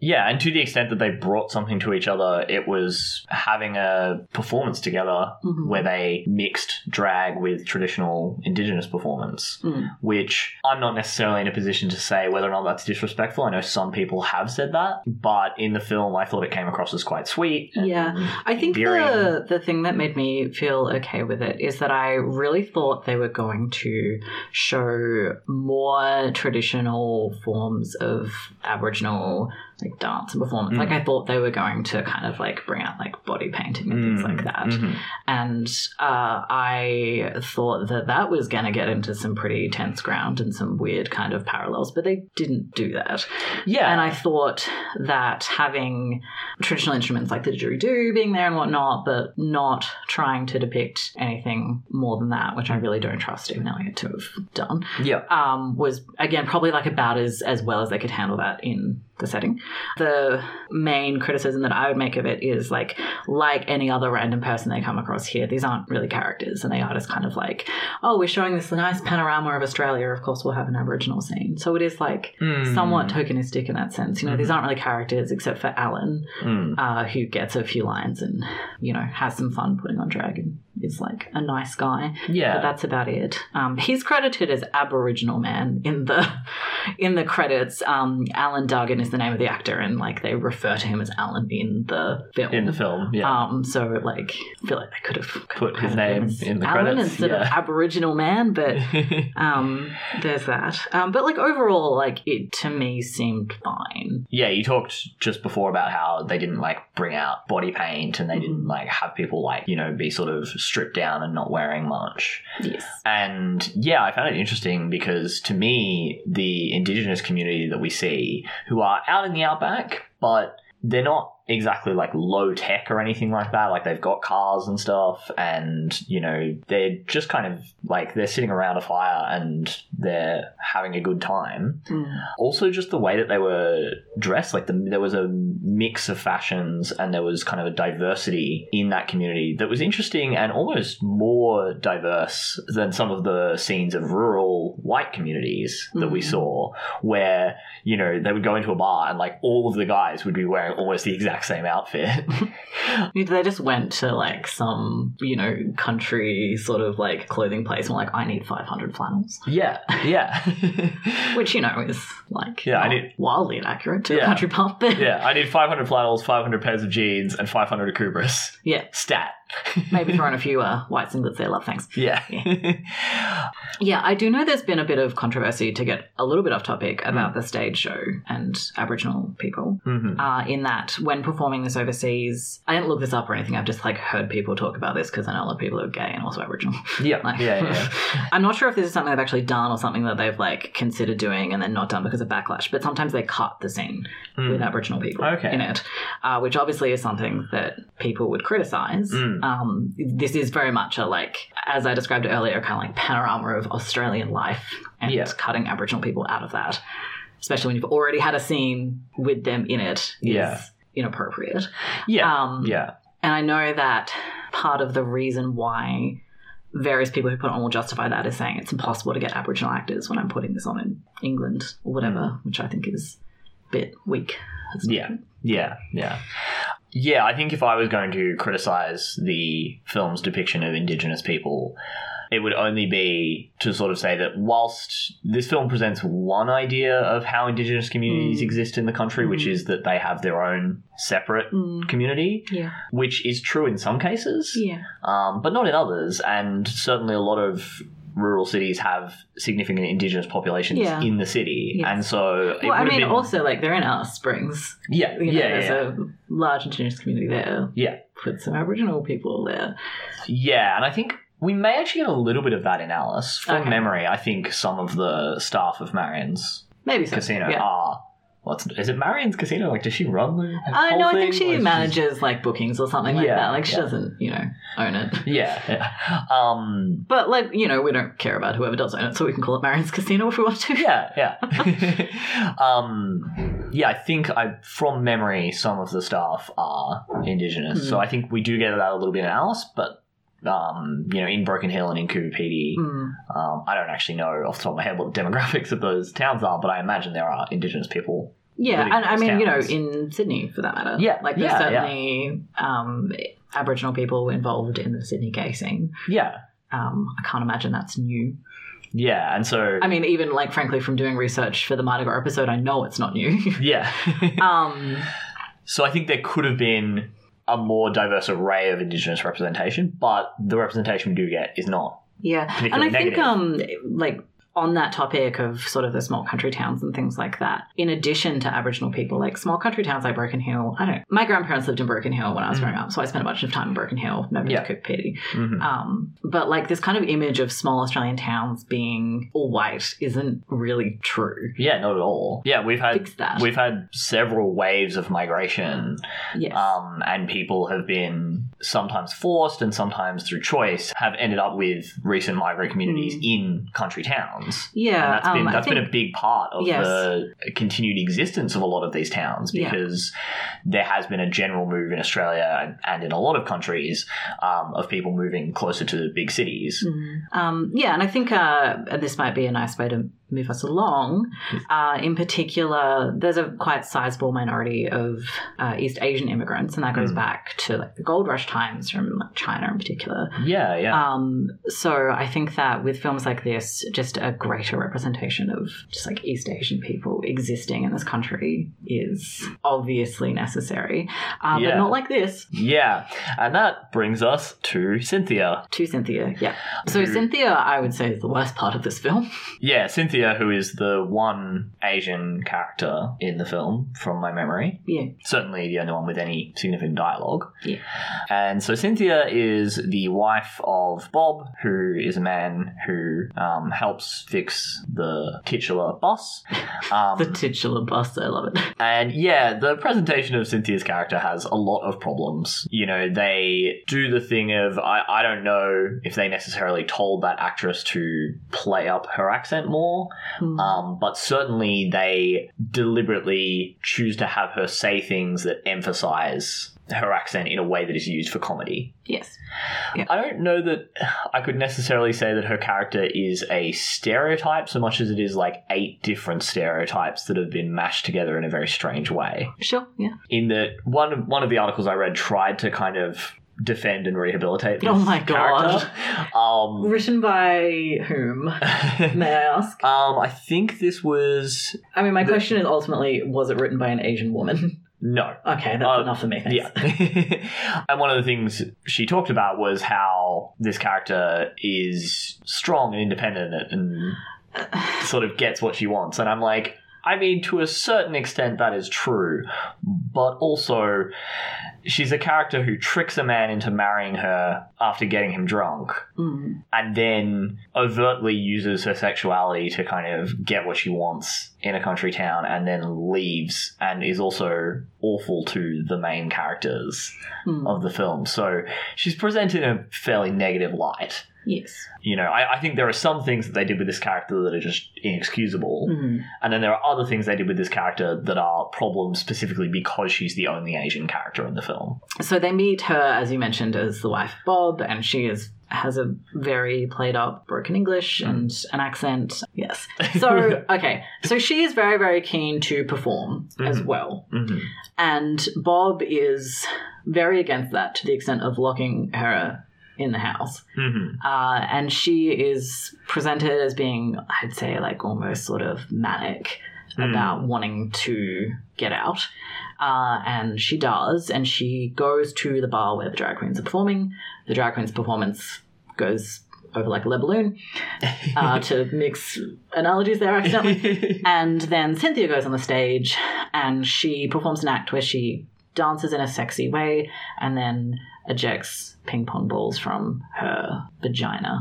Yeah, and to the extent that they brought something to each other, it was having a performance together Mhm. where they mixed drag with traditional indigenous performance, Mm. which I'm not necessarily in a position to say whether or not that's disrespectful. I know some people have said that, but in the film, I thought it came across as quite sweet. Yeah. I think endearing. the the thing that made me feel okay with it is that I really thought they were going to show more traditional forms of Aboriginal like dance and performance. Mm. Like I thought they were going to kind of like bring out like body painting and things like that. mhm. And uh, I thought that that was going to get into some pretty tense ground and some weird kind of parallels, but they didn't do that. Yeah, And I thought that having traditional instruments like the didgeridoo being there and whatnot, but not trying to depict anything more than that, which I really don't trust Stephan Elliott to have done, yeah, um, was again probably like about as as well as they could handle that in the setting. The main criticism that I would make of it is like like any other random person they come across here, these aren't really characters and they are just kind of like, oh, we're showing this nice panorama of Australia. Of course, we'll have an Aboriginal scene. So it is like Mm. somewhat tokenistic in that sense. You know, these aren't really characters except for Alan, Mm. uh, who gets a few lines and you know has some fun putting on drag and is like a nice guy. yeah. But that's about it. Um, he's credited as Aboriginal man in the in the credits. Um, Alan Dargin is the name of the actor, and like they refer to him as Alan in the film. in the film, yeah. Um, so like, I feel like they could have Put his name in the Alan credits, instead of. Aboriginal man, but um, there's that. Um, but like overall, like it to me seemed fine. yeah, you talked just before about how they didn't like bring out body paint and they didn't Mhm. like have people like, you know, be sort of stripped down and not wearing much. Yes. And yeah, I found it interesting because to me, the indigenous community that we see who are out in the outback, but they're not exactly like low tech or anything like that. Like they've got cars and stuff, and you know, they're just kind of like they're sitting around a fire and they're having a good time. Mm. Also, just the way that they were dressed, like the, there was a mix of fashions and there was kind of a diversity in that community that was interesting and almost more diverse than some of the scenes of rural white communities that we Mhm. saw, where, you know, they would go into a bar and like all of the guys would be wearing almost the exact same outfit. They just went to like some, you know, country sort of like clothing place and were like, I need 500 flannels. yeah, yeah. Which, you know, is like Yeah, I need- wildly inaccurate to Yeah. a country pump. But yeah, I need 500 flannels, 500 pairs of jeans, and 500 Akubras. yeah. Stat. Maybe throw in a few uh, white singlets there, love, thanks. yeah. Yeah, I do know there's been a bit of controversy to get a little bit off topic about the stage show and Aboriginal people. Mhm. Uh, in that, when performing this overseas, I didn't look this up or anything. I've just like heard people talk about this because I know a lot of people who are gay and also Aboriginal. Yeah. Like- yeah. Yeah. I'm not sure if this is something they've actually done or something that they've like considered doing and then not done because of backlash. But sometimes they cut the scene Mm. with Aboriginal people Okay. in it, uh, which obviously is something that people would criticize. Mm. Um, this is very much a like, as I described earlier, kind of like panorama of Australian life and Yeah. cutting Aboriginal people out of that, especially when you've already had a scene with them in it, is Yeah. inappropriate. Yeah. Um, yeah. and I know that part of the reason why various people who put on will justify that is saying it's impossible to get Aboriginal actors when I'm putting this on in England or whatever, which I think is a bit weak. Yeah. Yeah, yeah. Yeah, I think if I was going to criticize the film's depiction of Indigenous people, it would only be to sort of say that whilst this film presents one idea of how Indigenous communities Mm. exist in the country, which Mm. is that they have their own separate Mm, community, yeah, which is true in some cases, yeah, um, but not in others. And certainly a lot of rural cities have significant Indigenous populations Yeah. in the city. Yes. And so it Well, I mean, been- also like they're in Alice Springs. yeah, You know, yeah, there's yeah. a large Indigenous community there. Yeah. Put some Aboriginal people there. Yeah, and I think we may actually get a little bit of that in Alice. From Okay. memory, I think some of the staff of Marion's Maybe so. casino Yeah. are. What's is it Marion's casino? Like, does she run the? Uh, no, I think she is manages like bookings or something like Yeah, that. Like she yeah. doesn't, you know, own it. Yeah, yeah. Um, But like, you know, we don't care about whoever does own it, so we can call it Marion's Casino if we want to. yeah, yeah. um, yeah, I think I, from memory, some of the staff are Indigenous, Hmm. so I think we do get that a little bit in Alice, but. Um, you know, in Broken Hill and in Coober Pedy, Mm. um, I don't actually know off the top of my head what the demographics of those towns are, but I imagine there are Indigenous people Yeah, and I mean, you know, in Sydney for that matter. Yeah, like there's yeah, yeah. certainly um, Aboriginal people involved in the Sydney gay scene. Yeah, Um, I can't imagine that's new. yeah, and so I mean, even like frankly, from doing research for the Mardi Gras episode, I know it's not new. yeah, um, so I think there could have been a more diverse array of Indigenous representation, but the representation we do get is not. yeah, and I Particularly think um, like on that topic of sort of the small country towns and things like that, in addition to Aboriginal people, like small country towns like Broken Hill, I don't. My grandparents lived in Broken Hill when I was Mm. growing up, so I spent a bunch of time in Broken Hill, never Yeah. to. Mhm. Um, but like this kind of image of small Australian towns being all white isn't really true. Yeah, not at all. Yeah, we've had Fix that. we've had several waves of migration, Yes. um, and people have been sometimes forced and sometimes through choice have ended up with recent migrant communities in country towns. Yeah. and that's been um, that's been a big part of Yes. the continued existence of a lot of these towns Yeah. because there has been a general move in Australia and, in a lot of countries um, of people moving closer to the big cities. Mm. Um, yeah, and I think uh, this might be a nice way to move us along. Uh, in particular, there's a quite sizable minority of uh, East Asian immigrants, and that goes Mm. back to like the gold rush times from like, China in particular. Yeah, yeah, Um, so I think that with films like this, just a greater representation of just like East Asian people existing in this country is obviously necessary, uh, Yeah. but not like this. yeah. And that brings us to Cynthia. To Cynthia, yeah. So Who- Cynthia, I would say, is the worst part of this film. Yeah, Cynthia, who is the one Asian character in the film, from my memory. Yeah. Certainly the only one with any significant dialogue. Yeah. And so Cynthia is the wife of Bob, who is a man who um, helps fix the titular bus. Um, The titular bus, I love it. and yeah, the presentation of Cynthia's character has a lot of problems. You know, they do the thing of, I, I don't know if they necessarily told that actress to play up her accent more, Hmm. um, but certainly they deliberately choose to have her say things that emphasize her accent in a way that is used for comedy. yes. I don't know that I could necessarily say that her character is a stereotype so much as it is like eight different stereotypes that have been mashed together in a very strange way. Sure, yeah. In that one one of the articles I read tried to kind of defend and rehabilitate Oh my God. character. Um, Written by whom, may I ask? um, I think this was I mean, my question is ultimately was it written by an Asian woman? No. Okay, that's Uh, enough for me. Thanks. Yeah. and one of the things she talked about was how this character is strong and independent and sort of gets what she wants. And I'm like, I mean, to a certain extent, that is true. But also, she's a character who tricks a man into marrying her after getting him drunk Mm. and then overtly uses her sexuality to kind of get what she wants in a country town and then leaves and is also awful to the main characters Mm. of the film. So she's presented in a fairly negative light. Yes. You know, I, I think there are some things that they did with this character that are just inexcusable. Mm. And then there are other things they did with this character that are problems specifically because she's the only Asian character in the film. So they meet her, as you mentioned, as the wife of Bob, and she is has a very played up broken English and an accent. Yes. So okay, so she is very very keen to perform as Mhm. well, Mhm. and Bob is very against that to the extent of locking her in the house. Mhm. Uh, and she is presented as being, I'd say, like almost sort of manic Mm. about wanting to get out. Uh, and she does, and she goes to the bar where the drag queens are performing. The drag queens' performance goes over like a lead balloon uh, to mix analogies there accidentally. and then Cynthia goes on the stage and she performs an act where she dances in a sexy way and then ejects ping pong balls from her vagina.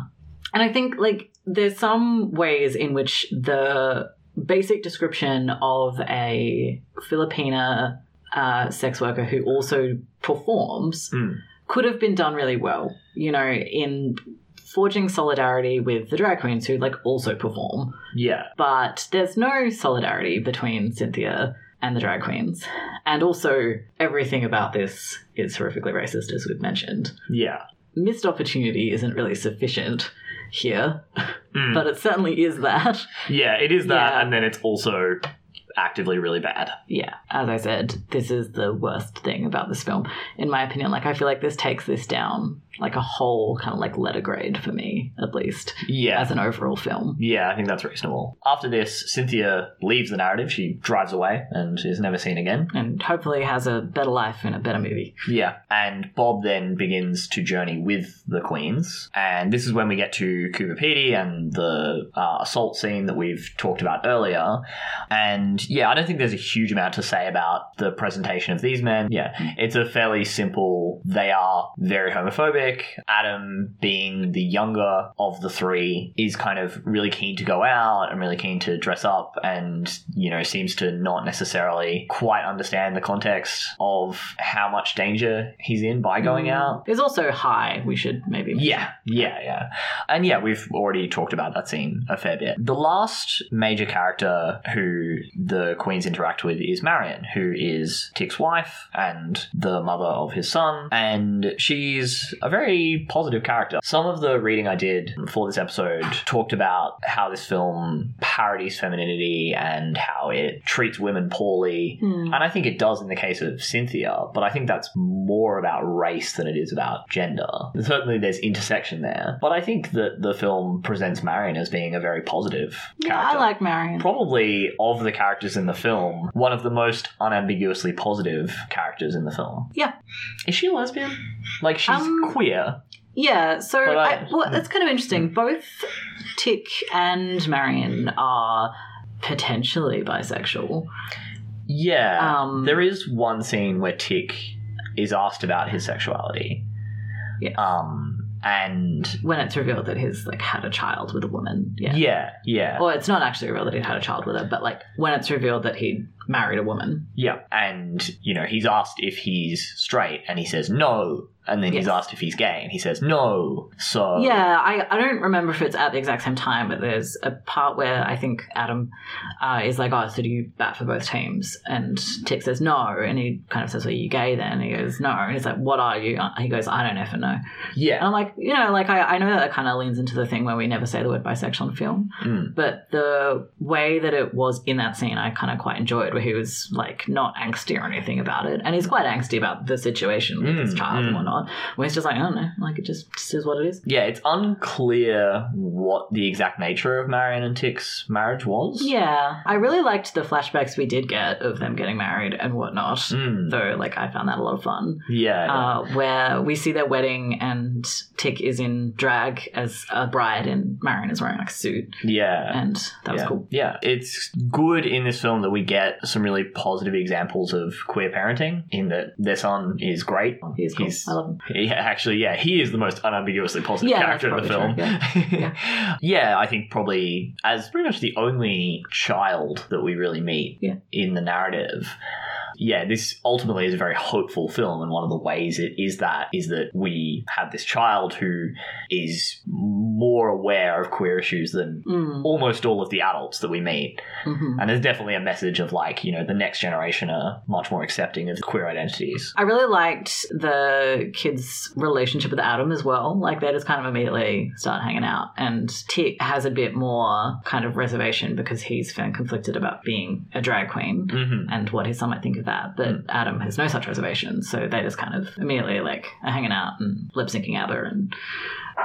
And I think like there's some ways in which the basic description of a Filipina uh, sex worker who also performs Mm. could have been done really well. You know, in forging solidarity with the drag queens who like also perform yeah. but there's no solidarity between Cynthia and the drag queens. And also, everything about this is horrifically racist, as we've mentioned. Yeah. Missed opportunity isn't really sufficient here, Mm. but it certainly is that. Yeah, it is that, Yeah. and then it's also actively really bad. Yeah, as I said, this is the worst thing about this film, in my opinion. Like, I feel like this takes this down like a whole kind of like letter grade for me, at least, Yeah. as an overall film. yeah, I think that's reasonable. After this, Cynthia leaves the narrative. She drives away and is never seen again. And hopefully has a better life in a better movie. Yeah. And Bob then begins to journey with the Queens. And this is when we get to Coober Pedy and the uh, assault scene that we've talked about earlier. And yeah, I don't think there's a huge amount to say about the presentation of these men. Yeah, hmm. it's a fairly simple, they are very homophobic. Adam, being the younger of the three, is kind of really keen to go out and really keen to dress up and, you know, seems to not necessarily quite understand the context of how much danger he's in by going hmm. out. There's also high, we should maybe. Yeah, yeah, yeah. And yeah, we've already talked about that scene a fair bit. The last major character who the Queens interact with is Marion, who is Tick's wife and the mother of his son. And she's a very positive character. Some of the reading I did for this episode talked about how this film parodies femininity and how it treats women poorly. Hmm. And I think it does in the case of Cynthia, but I think that's more about race than it is about gender. Certainly there's intersection there. But I think that the film presents Marion as being a very positive Yeah, character. I like Marion. Probably of the characters in the film, one of the most unambiguously positive characters in the film. Yeah. Is she a lesbian? Like she's Um, queer. Yeah, so But I- I, well, that's kind of interesting. Both Tick and Marion are potentially bisexual. Yeah. Um, there is one scene where Tick is asked about his sexuality. Yeah. Um and When it's revealed that he's like had a child with a woman. Yeah. yeah, yeah. Well, it's not actually revealed that he had a child with her, but like when it's revealed that he married a woman. Yeah, and you know he's asked if he's straight, and he says no, and then he's asked if he's gay, and he says no. So Yeah, I, I don't remember if it's at the exact same time, but there's a part where I think Adam uh, is like, "Oh, so do you bat for both teams?" And Tick says no, and he kind of says, "Well, are you gay then?" And he goes, "No," and he's like, "What are you?" He goes, "I don't ever know." Yeah, And I'm like, you know, like I, I know that kind of leans into the thing where we never say the word bisexual in film, Mm. but the way that it was in that scene, I kind of quite enjoyed, where he was like not angsty or anything about it, and he's quite angsty about the situation with his Mm, child and mm. whatnot. Not. Where it's just like, I don't know, like it just, just is what it is. Yeah, it's unclear what the exact nature of Marion and Tick's marriage was. Yeah, I really liked the flashbacks we did get of them getting married and whatnot. Mm. Though, like, I found that a lot of fun. Yeah. Uh, where we see their wedding and Tick is in drag as a bride and Marion is wearing like a suit, yeah. and that was yeah. cool. Yeah, it's good in this film that we get some really positive examples of queer parenting. In that their son is great. He's cool. I Yeah, actually, yeah, he is the most unambiguously positive Yeah, character in the film. probably Yeah. I think probably as pretty much the only child that we really meet Yeah. in the narrative. Yeah, this ultimately is a very hopeful film, and one of the ways it is that is that we have this child who is more aware of queer issues than Mm, almost all of the adults that we meet. mhm. And there's definitely a message of like, you know, the next generation are much more accepting of queer identities. I really liked the kids' relationship with Adam as well. Like they just kind of immediately start hanging out, and Tick has a bit more kind of reservation because he's feeling conflicted about being a drag queen hmm and what his son might think of that. But Adam has no such reservations, so they just kind of immediately like are hanging out and lip syncing ABBA. And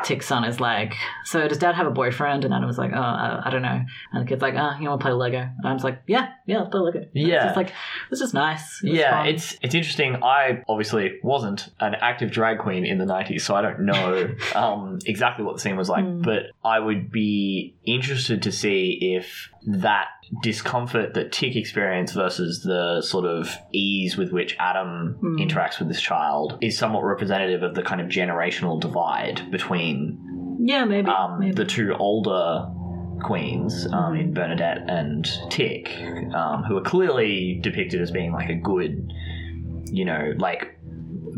Tick's on his leg. "So does Dad have a boyfriend?" And Adam was like, "Oh, I, I don't know." And the kid's like, "Oh, you want to play Lego?" And Adam's like, "Yeah, yeah, let's play Lego." And Yeah. it's like it's just nice. It Yeah, fun. it's it's interesting. I obviously wasn't an active drag queen in the '90s, so I don't know um, exactly what the scene was like. Mm. But I would be interested to see if that discomfort that Tick experienced versus the sort of ease with which Adam Mm. interacts with this child is somewhat representative of the kind of generational divide between yeah, maybe, um, maybe. the two older queens um, in Bernadette and Tick, um, who are clearly depicted as being like a good, you know, like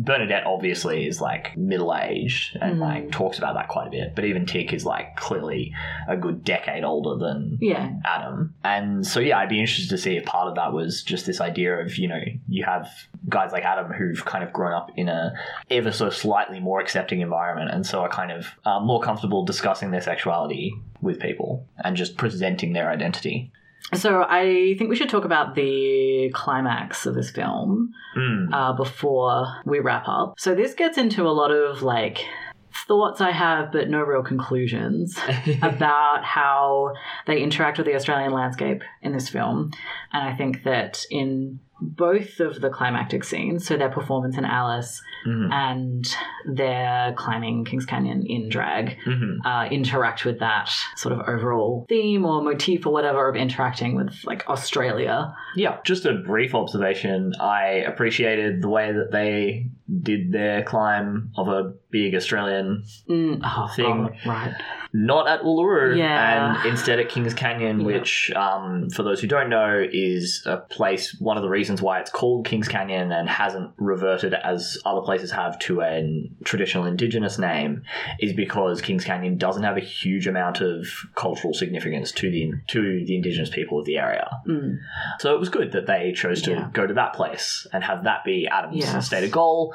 Bernadette obviously is like middle aged and Mhm. like talks about that quite a bit, but even Tick is like clearly a good decade older than yeah, Adam. And so, yeah, I'd be interested to see if part of that was just this idea of, you know, you have guys like Adam who've kind of grown up in a ever so slightly more accepting environment and so are kind of uh, more comfortable discussing their sexuality with people and just presenting their identity. So I think we should talk about the climax of this film Mm. uh, before we wrap up. So this gets into a lot of like thoughts I have, but no real conclusions about how they interact with the Australian landscape in this film. And I think that in both of the climactic scenes, so their performance in Alice Mhm. and their climbing Kings Canyon in drag, Mhm. uh, interact with that sort of overall theme or motif or whatever of interacting with like Australia. Yeah, just a brief observation. I appreciated the way that they did their climb of a big Australian Mm, oh, Thing. God, right. not at Uluru, Yeah. and instead at Kings Canyon, Yeah. which, um, for those who don't know, is a place. One of the reasons why it's called Kings Canyon and hasn't reverted as other places have to a traditional Indigenous name is because Kings Canyon doesn't have a huge amount of cultural significance to the to the Indigenous people of the area. Mm. So it was good that they chose to Yeah. go to that place and have that be Adam's Yes. stated goal.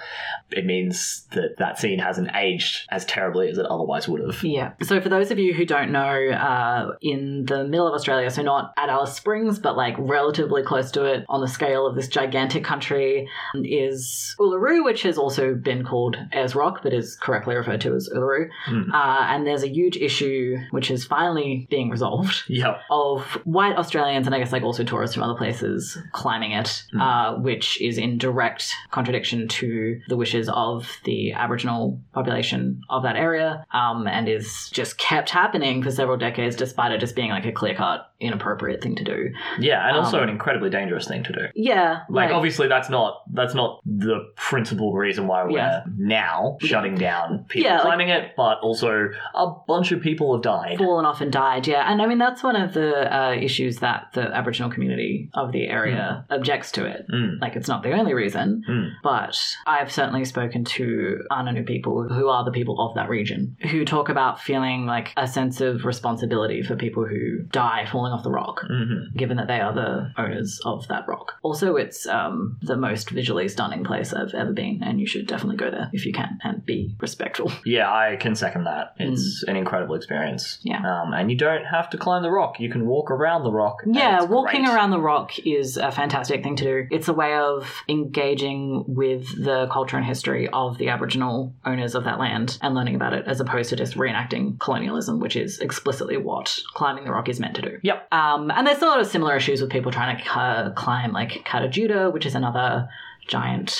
It means that that scene hasn't aged as terribly as it otherwise would have. Yeah. So for those of you who don't know, uh, in the middle of Australia, so not at Alice Springs, but like relatively close to it on the scale of this gigantic country, is Uluru, which has also been called Ayers Rock, but is correctly referred to as Uluru. Hmm. Uh, and there's a huge issue which is finally being resolved. Yep. of white Australians and I guess like also tourists from other places climbing it, Hmm. uh, which is in direct contradiction to the wishes of the Aboriginal population of that area, um, and is just kept happening for several decades, despite it just being like a clear cut inappropriate thing to do. Yeah, and also Um, an incredibly dangerous thing to do. Yeah, Like, obviously, that's not that's not the principal reason why we're Yeah. now shutting down people Yeah, like- it, but also a bunch of people have died. fallen off and died. Yeah, and I mean that's one of the uh, issues that the Aboriginal community of the area objects to it. Mm. Like it's not the only reason, Mm. but I've certainly spoken to Anangu people who are the people of that region who talk about feeling like a sense of responsibility for people who die falling off the rock. Mhm. Given that they are the owners of that rock. Also, it's um, the most visually stunning place I've ever been, and you should definitely go there if you can and be respectful. Yeah, I can second that. It's an incredible experience. Mm. Yeah. Um, and you don't have to climb the rock. You can walk around the rock. Yeah, walking great. around the rock is a fantastic thing to do. It's a way of engaging with the culture and history of the Aboriginal owners of that land and learning about it as opposed to just reenacting colonialism, which is explicitly what climbing the rock is meant to do. Yep. Um, and there's a lot of similar issues with people trying to uh, climb like Kata Tjuta, which is another giant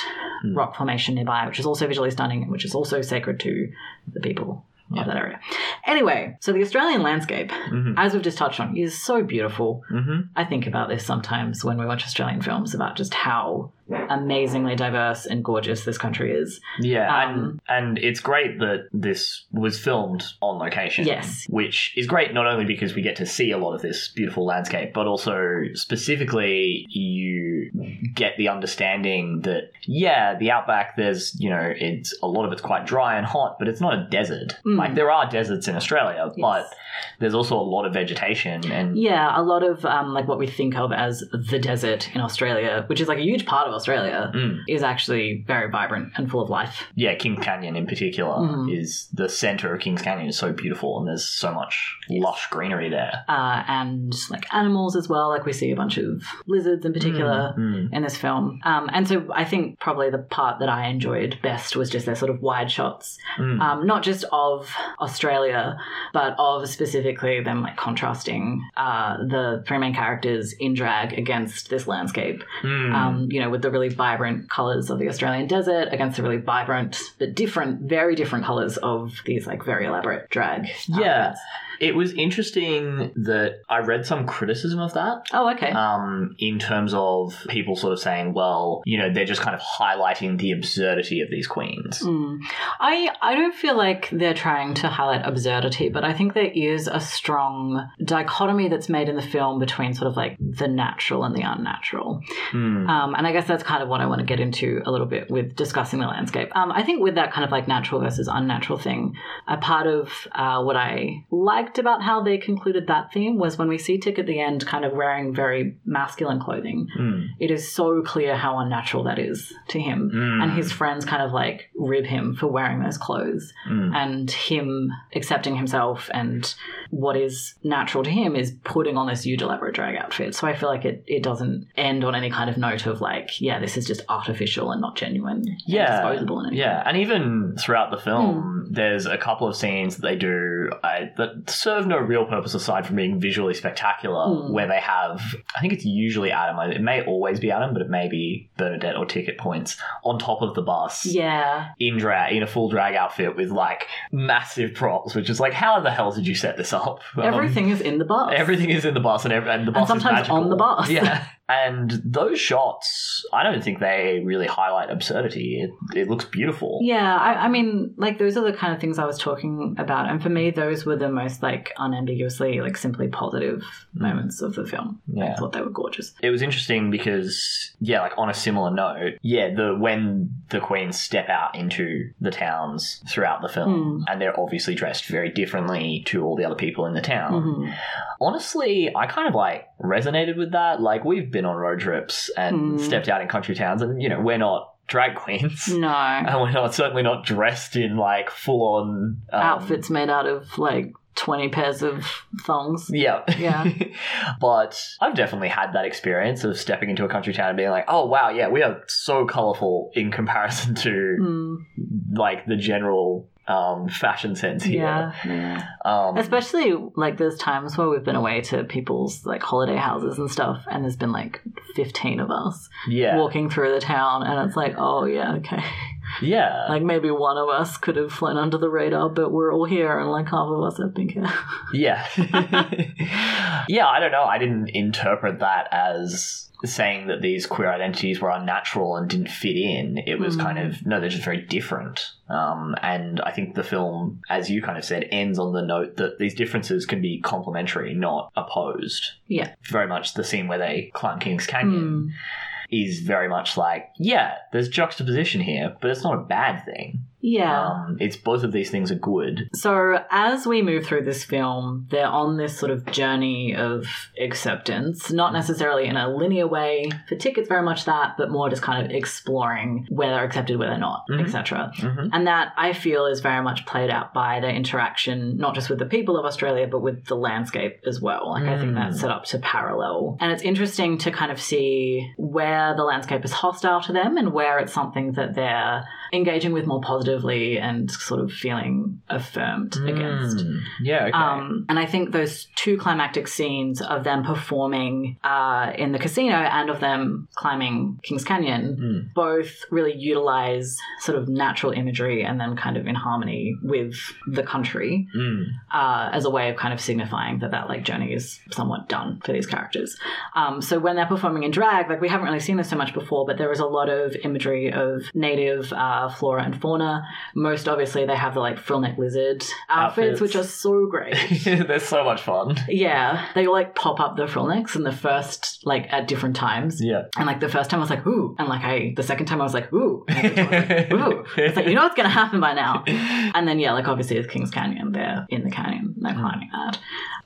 rock formation nearby, which is also visually stunning, and which is also sacred to the people of that area. Anyway, so the Australian landscape, as we've just touched on, is so beautiful. Mm-hmm. I think about this sometimes when we watch Australian films about just how amazingly diverse and gorgeous this country is. Yeah, Um, and and it's great that this was filmed on location. Yes. which is great not only because we get to see a lot of this beautiful landscape, but also specifically you get the understanding that yeah, the outback. There's you know it's a lot of it's quite dry and hot, but it's not a desert. Mm. Like there are deserts in Australia, but there's also a lot of vegetation and Yeah, a lot of um, like what we think of as the desert in Australia, which is like a huge part of Australia, Mm. is actually very vibrant and full of life. yeah, Kings Canyon in particular Mhm. is the center of Kings Canyon is so beautiful and there's so much lush greenery there. Uh, and like animals as well. Like we see a bunch of lizards in particular Mm. in this film. Um, and so I think probably the part that I enjoyed best was just their sort of wide shots, Mm. um, not just of Australia, but of specifically them like contrasting uh, the three main characters in drag against this landscape. Mm. um, you know, with the really vibrant colors of the Australian desert against the really vibrant but different, very different colors of these like very elaborate drag. Yeah. outfits. It was interesting that I read some criticism of that. Oh, okay. Um, in terms of people sort of saying, well, you know, they're just kind of highlighting the absurdity of these queens. Mm. I I don't feel like they're trying to highlight absurdity, but I think there is a strong dichotomy that's made in the film between sort of like the natural and the unnatural. Mm. Um, and I guess that's kind of what I want to get into a little bit with discussing the landscape. Um, I think with that kind of like natural versus unnatural thing, a part of uh, what I liked about how they concluded that theme was when we see Tick at the end kind of wearing very masculine clothing. Mm. It is so clear how unnatural that is to him. Mm. And his friends kind of like rib him for wearing those clothes. Mm. And him accepting himself and what is natural to him is putting on this huge elaborate drag outfit. So I feel like it, it doesn't end on any kind of note of like, yeah, this is just artificial and not genuine. and Yeah, disposable and yeah, and even throughout the film, there's a couple of scenes that they do uh, that serve no real purpose aside from being visually spectacular. Mm. Where they have, I think it's usually Adam. It may always be Adam, but it may be Bernadette or Ticket Points on top of the bus. Yeah. in drag in a full drag outfit with like massive props, which is like, how the hell did you set this up? Um, Everything is in the bus. everything is in the bus, and, every, and the bus is sometimes on the bus. Yeah, and those shots, I don't think they really highlight absurdity. It, it looks beautiful. Yeah, I, I mean, like those are the kind of things I was talking about, and for me, those were the most like unambiguously, like simply positive moments of the film. Yeah. I thought they were gorgeous. It was interesting because, yeah, like on a similar note, yeah, the when the queens step out into the towns throughout the film, and they're obviously dressed very differently to all the other people in the town. Mhm. honestly, I kind of like resonated with that. Like we've been on road trips and Mm. stepped out in country towns, and you know we're not drag queens, No. and we're not certainly not dressed in like full on um, Outfits made out of like 20 pairs of thongs. Yeah, Yeah. but I've definitely had that experience of stepping into a country town and being like, "Oh wow, yeah, we are so colorful in comparison to Mm, like the general um, fashion sense here." yeah, yeah. Um, Especially like there's times where we've been away to people's like holiday houses and stuff, and there's been like 15 of us yeah, walking through the town, and it's like, oh yeah, okay. yeah, Like maybe one of us could have flown under the radar, but we're all here, and like half of us have been here. Yeah. yeah, I don't know. I didn't interpret that as saying that these queer identities were unnatural and didn't fit in. It was Mm. kind of, no, they're just very different. Um, and I think the film, as you kind of said, ends on the note that these differences can be complementary, not opposed. Yeah. Very much the scene where they climb King's Canyon Hmm. is very much like, yeah, there's juxtaposition here, but it's not a bad thing. Yeah. Um, it's both of these things are good. So, as we move through this film, they're on this sort of journey of acceptance, not necessarily in a linear way. For Tick, it's very much that, but more just kind of exploring where they're accepted, where they're not, Mhm. etc. Mhm. And that I feel is very much played out by their interaction, not just with the people of Australia, but with the landscape as well. Like, I think Mm. that's set up to parallel. And it's interesting to kind of see where the landscape is hostile to them and where it's something that they're engaging with more positively and sort of feeling affirmed against. Mm. Yeah, okay. Um, and I think those two climactic scenes of them performing uh, in the casino and of them climbing Kings Canyon Mm. both really utilize sort of natural imagery and then kind of in harmony with the country Mm. uh, as a way of kind of signifying that that like journey is somewhat done for these characters. Um, so when they're performing in drag, like we haven't really seen this so much before, but there is a lot of imagery of native uh, Uh, flora and fauna. Most obviously, they have the like frill neck lizard outfits, Outfits. which are so great. They're so much fun. yeah, they like pop up the frill necks in the first like at different times. Yeah. And like the first time I was like, ooh. And like I, the second time I was like, ooh. And the third time I was like, ooh. It's like, you know what's going to happen by now. And then, yeah, like obviously it's Kings Canyon. They're in the canyon. They're climbing that.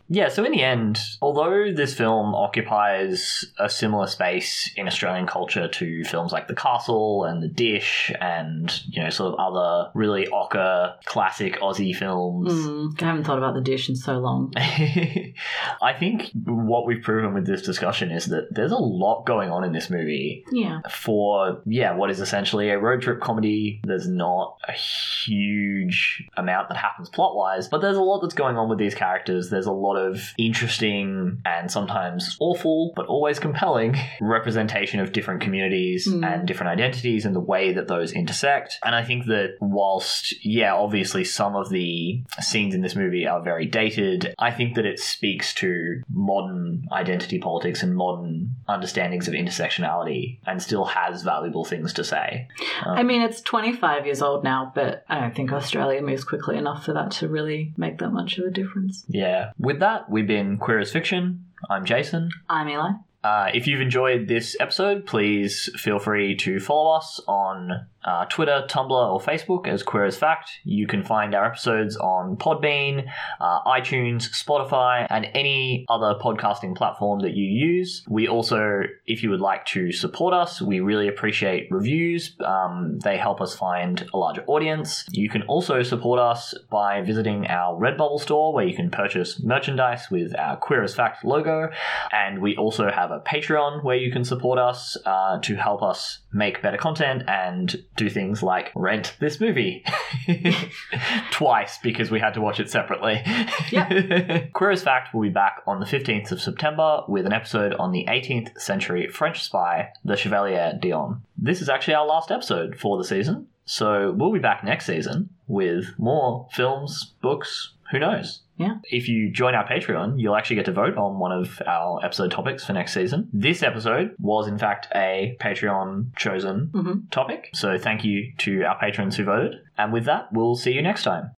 Yeah, so in the end, although this film occupies a similar space in Australian culture to films like The Castle and The Dish and, you know, sort of other really ochre classic Aussie films, Mm, I haven't thought about the dish in so long. I think what we've proven with this discussion is that there's a lot going on in this movie Yeah. for yeah what is essentially a road trip comedy there's not a huge amount that happens plot wise but there's a lot that's going on with these characters there's a lot of interesting and sometimes awful but always compelling representation of different communities Mm. and different identities and the way that those intersect and i think that whilst yeah obviously some of the scenes in this movie are very dated i think that it speaks to modern identity politics and modern understandings of intersectionality and still has valuable things to say Um, I mean, it's 25 years old now, but I don't think Australia moves quickly enough for that to really make that much of a difference. yeah with that we've been queer as fiction i'm jason I'm Eli. Uh, if you've enjoyed this episode, please feel free to follow us on uh, Twitter, Tumblr, or Facebook as Queer as Fact. You can find our episodes on Podbean, uh, iTunes, Spotify, and any other podcasting platform that you use. We also, if you would like to support us, we really appreciate reviews. Um, they help us find a larger audience. You can also support us by visiting our Redbubble store where you can purchase merchandise with our Queer as Fact logo. And we also have a Patreon where you can support us uh, to help us make better content and do things like rent this movie twice because we had to watch it separately. Queer as Fact will be back on the 15th of September with an episode on the 18th century French spy, the Chevalier d'Eon. This is actually our last episode for the season, so we'll be back next season with more films, books, who knows? Yeah. If you join our Patreon, you'll actually get to vote on one of our episode topics for next season. This episode was, in fact, a Patreon chosen Mhm. topic. So thank you to our patrons who voted. And with that, we'll see you next time.